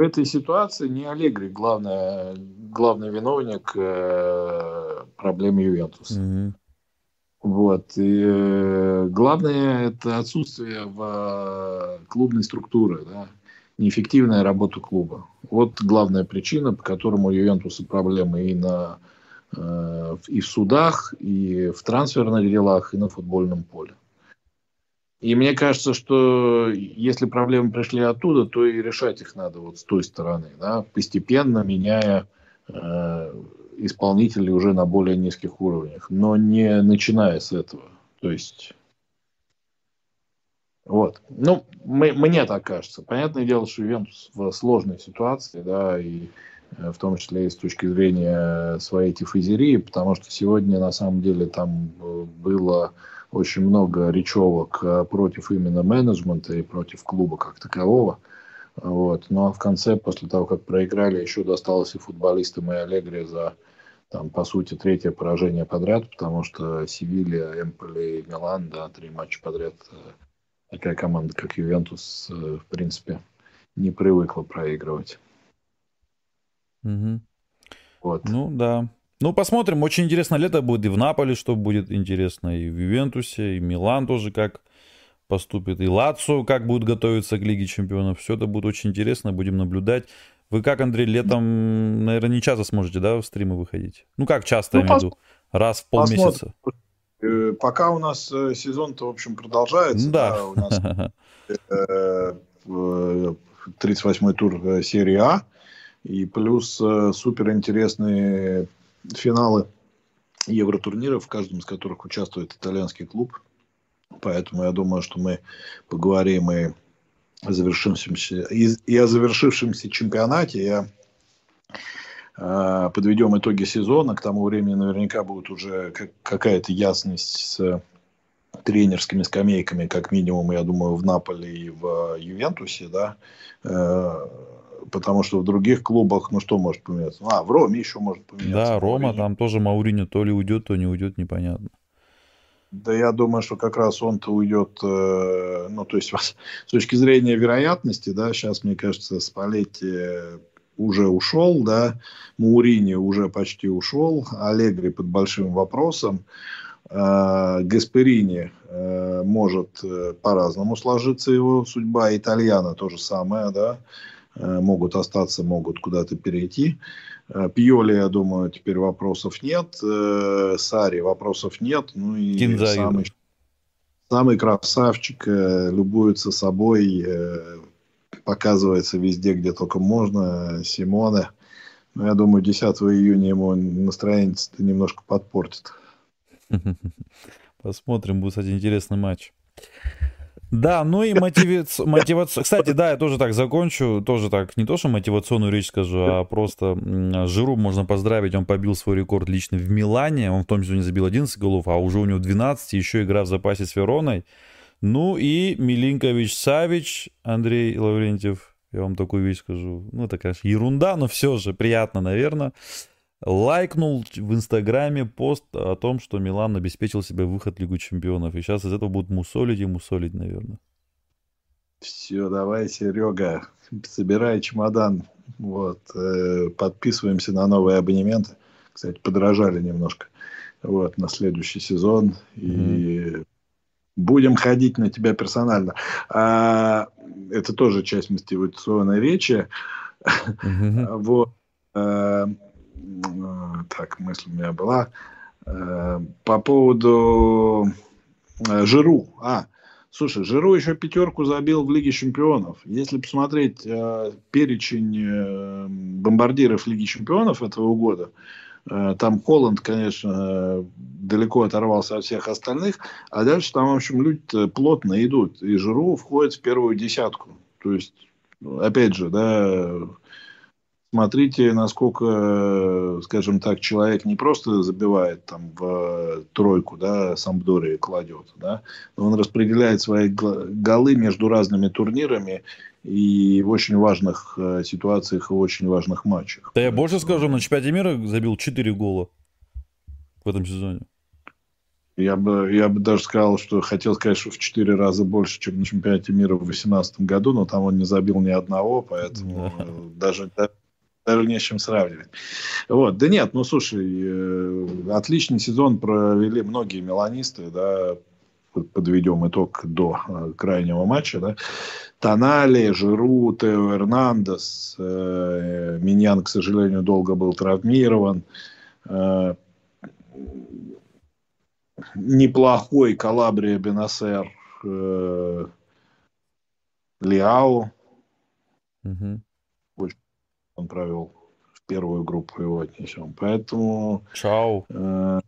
этой ситуации не Аллегри главный, главный виновник э, проблем Ювентуса. Mm-hmm. Вот. И э, главное это отсутствие в э, клубной структуры, да, неэффективная работа клуба. Вот главная причина, по которому у Ювентуса проблемы и на э, и в судах, и в трансферных делах, и на футбольном поле. И мне кажется, что если проблемы пришли оттуда, то и решать их надо вот с той стороны, да, постепенно меняя э, исполнителей уже на более низких уровнях, но не начиная с этого. То есть, вот. Ну, мы, мне так кажется. Понятное дело, что Ювентус в сложной ситуации, да, и э, в том числе и с точки зрения своей тифозерии, потому что сегодня на самом деле там э, было очень много речевок э, против именно менеджмента и против клуба как такового. Вот. Ну а в конце, после того, как проиграли, еще досталось и футболистам, и Аллегри за, там, по сути, третье поражение подряд, потому что Севилья, Эмполи и Милан, да, три матча подряд. Э, такая команда, как Ювентус, э, в принципе, не привыкла проигрывать. Угу. Вот. Ну да, ну, посмотрим. Очень интересно лето будет и в Наполе, что будет интересно, и в Ювентусе, и Милан тоже как поступит, и Лацо как будет готовиться к Лиге Чемпионов. Все это будет очень интересно, будем наблюдать. Вы как, Андрей, летом, наверное, не часто сможете, да, в стримы выходить? Ну, как часто, ну, я имею в виду? Раз в полмесяца. Посмотрим. Э, пока у нас э, сезон-то, в общем, продолжается. Да. да у нас 38-й э, тур серии А. И плюс суперинтересные финалы евротурниров, в каждом из которых участвует итальянский клуб. Поэтому я думаю, что мы поговорим и о завершившемся, и, о завершившемся чемпионате. Я э, подведем итоги сезона. К тому времени наверняка будет уже как, какая-то ясность с тренерскими скамейками, как минимум, я думаю, в Наполе и в Ювентусе, да, э, потому что в других клубах, ну что может поменяться? А, в Роме еще может поменяться. Да, Рома, там тоже Мауриню то ли уйдет, то не уйдет, непонятно. Да я думаю, что как раз он-то уйдет, э, ну, то есть с точки зрения вероятности, да, сейчас, мне кажется, Спалетти уже ушел, да, Маурини уже почти ушел, Аллегри под большим вопросом, э, Гасперини э, может э, по-разному сложиться его судьба, Итальяна то же самое, да, могут остаться, могут куда-то перейти. Э, Пьоли, я думаю, теперь вопросов нет. Э, Сари вопросов нет. Ну и самый, самый красавчик э, любуется собой, показывается везде, где только можно. Симоне. Но я думаю, 10 июня ему настроение немножко подпортит. Посмотрим, будет, кстати, интересный матч. Да, ну и мотивация, мотивация. Кстати, да, я тоже так закончу, тоже так, не то, что мотивационную речь скажу, а просто Жиру можно поздравить, он побил свой рекорд лично в Милане, он в том сезоне забил 11 голов, а уже у него 12, еще игра в запасе с Вероной. Ну и Милинкович Савич, Андрей Лаврентьев, я вам такую вещь скажу, ну это, конечно, ерунда, но все же приятно, наверное лайкнул в Инстаграме пост о том, что Милан обеспечил себе выход в Лигу Чемпионов. И сейчас из этого будут мусолить и мусолить, наверное. Все, давай, Серега, собирай чемодан. Вот, э, подписываемся на новые абонементы. Кстати, подорожали немножко. Вот, на следующий сезон. Mm-hmm. И будем ходить на тебя персонально. А, это тоже часть мотивационной речи. Mm-hmm. Вот. А, так, мысль у меня была. Э, по поводу э, Жиру. А, слушай, Жиру еще пятерку забил в Лиге Чемпионов. Если посмотреть э, перечень бомбардиров Лиги Чемпионов этого года, там Холланд, конечно, далеко оторвался от всех остальных, а дальше там, в общем, люди плотно идут. И Жиру входит в первую десятку. То есть, опять же, да, смотрите, насколько, скажем так, человек не просто забивает там в тройку, да, Самбдории кладет, да, но он распределяет свои голы между разными турнирами и в очень важных э, ситуациях и в очень важных матчах. Да я больше скажу, на чемпионате мира забил 4 гола в этом сезоне. Я бы, я бы даже сказал, что хотел сказать, что в 4 раза больше, чем на чемпионате мира в 2018 году, но там он не забил ни одного, поэтому да. даже, даже не с чем сравнивать. Вот. Да нет, ну слушай, э, отличный сезон провели многие меланисты, да, подведем итог до э, крайнего матча, да. Тонали, Жиру, Тео Эрнандес, э, Миньян, к сожалению, долго был травмирован. Э, неплохой Калабрия Бенасер э, Лиао. Угу он провел в первую группу его отнесем. Поэтому... Чао. Э,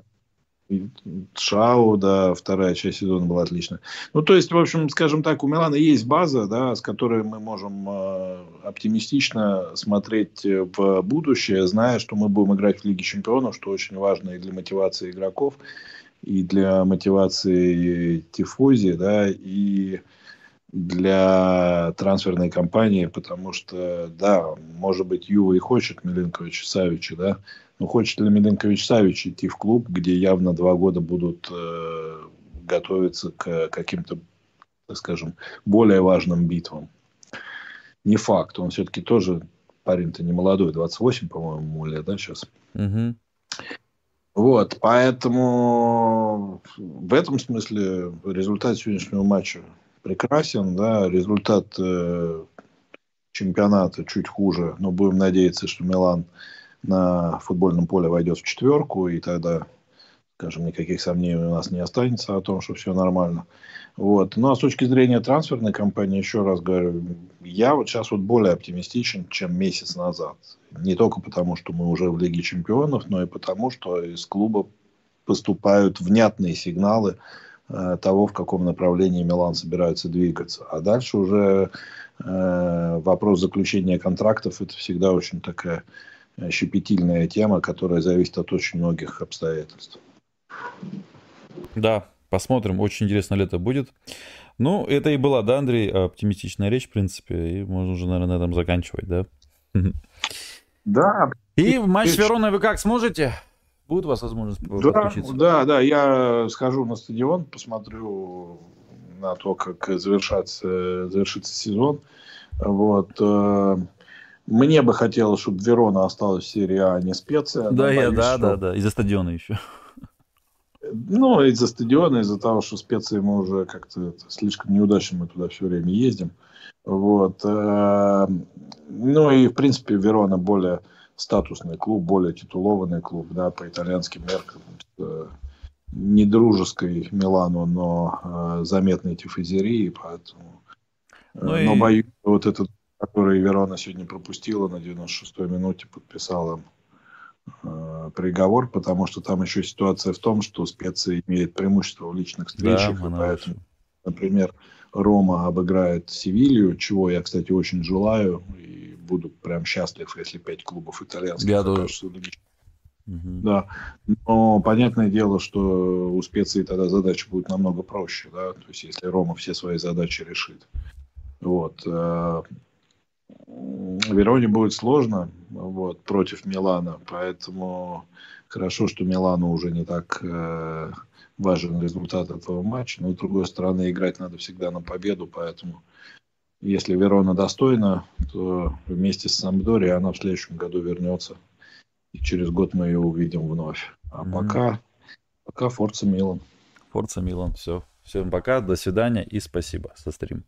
Шау, да, вторая часть сезона была отличная. Ну, то есть, в общем, скажем так, у Милана есть база, да, с которой мы можем э, оптимистично смотреть в будущее, зная, что мы будем играть в Лиге Чемпионов, что очень важно и для мотивации игроков, и для мотивации тифози, да, и для трансферной кампании, потому что, да, может быть, Юва и хочет Миленкович Савича, да, но хочет ли Миленкович Савич идти в клуб, где явно два года будут э, готовиться к каким-то, так скажем, более важным битвам? Не факт, он все-таки тоже парень-то не молодой, 28, по-моему, лет, да, сейчас? Угу. Вот, поэтому в этом смысле результат сегодняшнего матча прекрасен, да, результат э, чемпионата чуть хуже, но будем надеяться, что Милан на футбольном поле войдет в четверку, и тогда, скажем, никаких сомнений у нас не останется о том, что все нормально. Вот. Ну, а с точки зрения трансферной кампании, еще раз говорю, я вот сейчас вот более оптимистичен, чем месяц назад. Не только потому, что мы уже в Лиге Чемпионов, но и потому, что из клуба поступают внятные сигналы того, в каком направлении Милан собирается двигаться. А дальше уже э, вопрос заключения контрактов это всегда очень такая э, щепетильная тема, которая зависит от очень многих обстоятельств. Да, посмотрим. Очень интересно лето будет. Ну, это и была, да, Андрей, оптимистичная речь, в принципе, и можно уже, наверное, на этом заканчивать, да? Да. И матч с Вероной вы как сможете? Будет у вас возможность да, подключиться? Да, да, я схожу на стадион, посмотрю на то, как завершаться, завершится сезон. Вот. Э, мне бы хотелось, чтобы Верона осталась в серии А, а не специя. Да, я, да, да, да, из-за стадиона еще. Ну, из-за стадиона, из-за того, что специи мы уже как-то слишком неудачно мы туда все время ездим. Вот. Э, ну и, в принципе, Верона более статусный клуб, более титулованный клуб, да, по итальянским меркам. Э, не дружеской Милану, но э, заметной тифозерии, поэтому... Ну но и... боюсь, вот этот, который Верона сегодня пропустила на 96-й минуте, подписала э, приговор, потому что там еще ситуация в том, что специя имеет преимущество в личных встречах, да, и поэтому, например, Рома обыграет Севилью, чего я, кстати, очень желаю, и буду прям счастлив, если пять клубов итальянских я окажутся тоже. Угу. Да, но понятное дело, что у специи тогда задача будет намного проще, да, то есть если Рома все свои задачи решит. Вот. Э, Вероне будет сложно вот, против Милана, поэтому хорошо, что Милану уже не так э, важен результат этого матча. Но, с другой стороны, играть надо всегда на победу, поэтому если Верона достойна, то вместе с Самдори она в следующем году вернется. И через год мы ее увидим вновь. А mm-hmm. пока, пока Форца Милан. Форца Милан, все. Всем пока, до свидания и спасибо за стрим.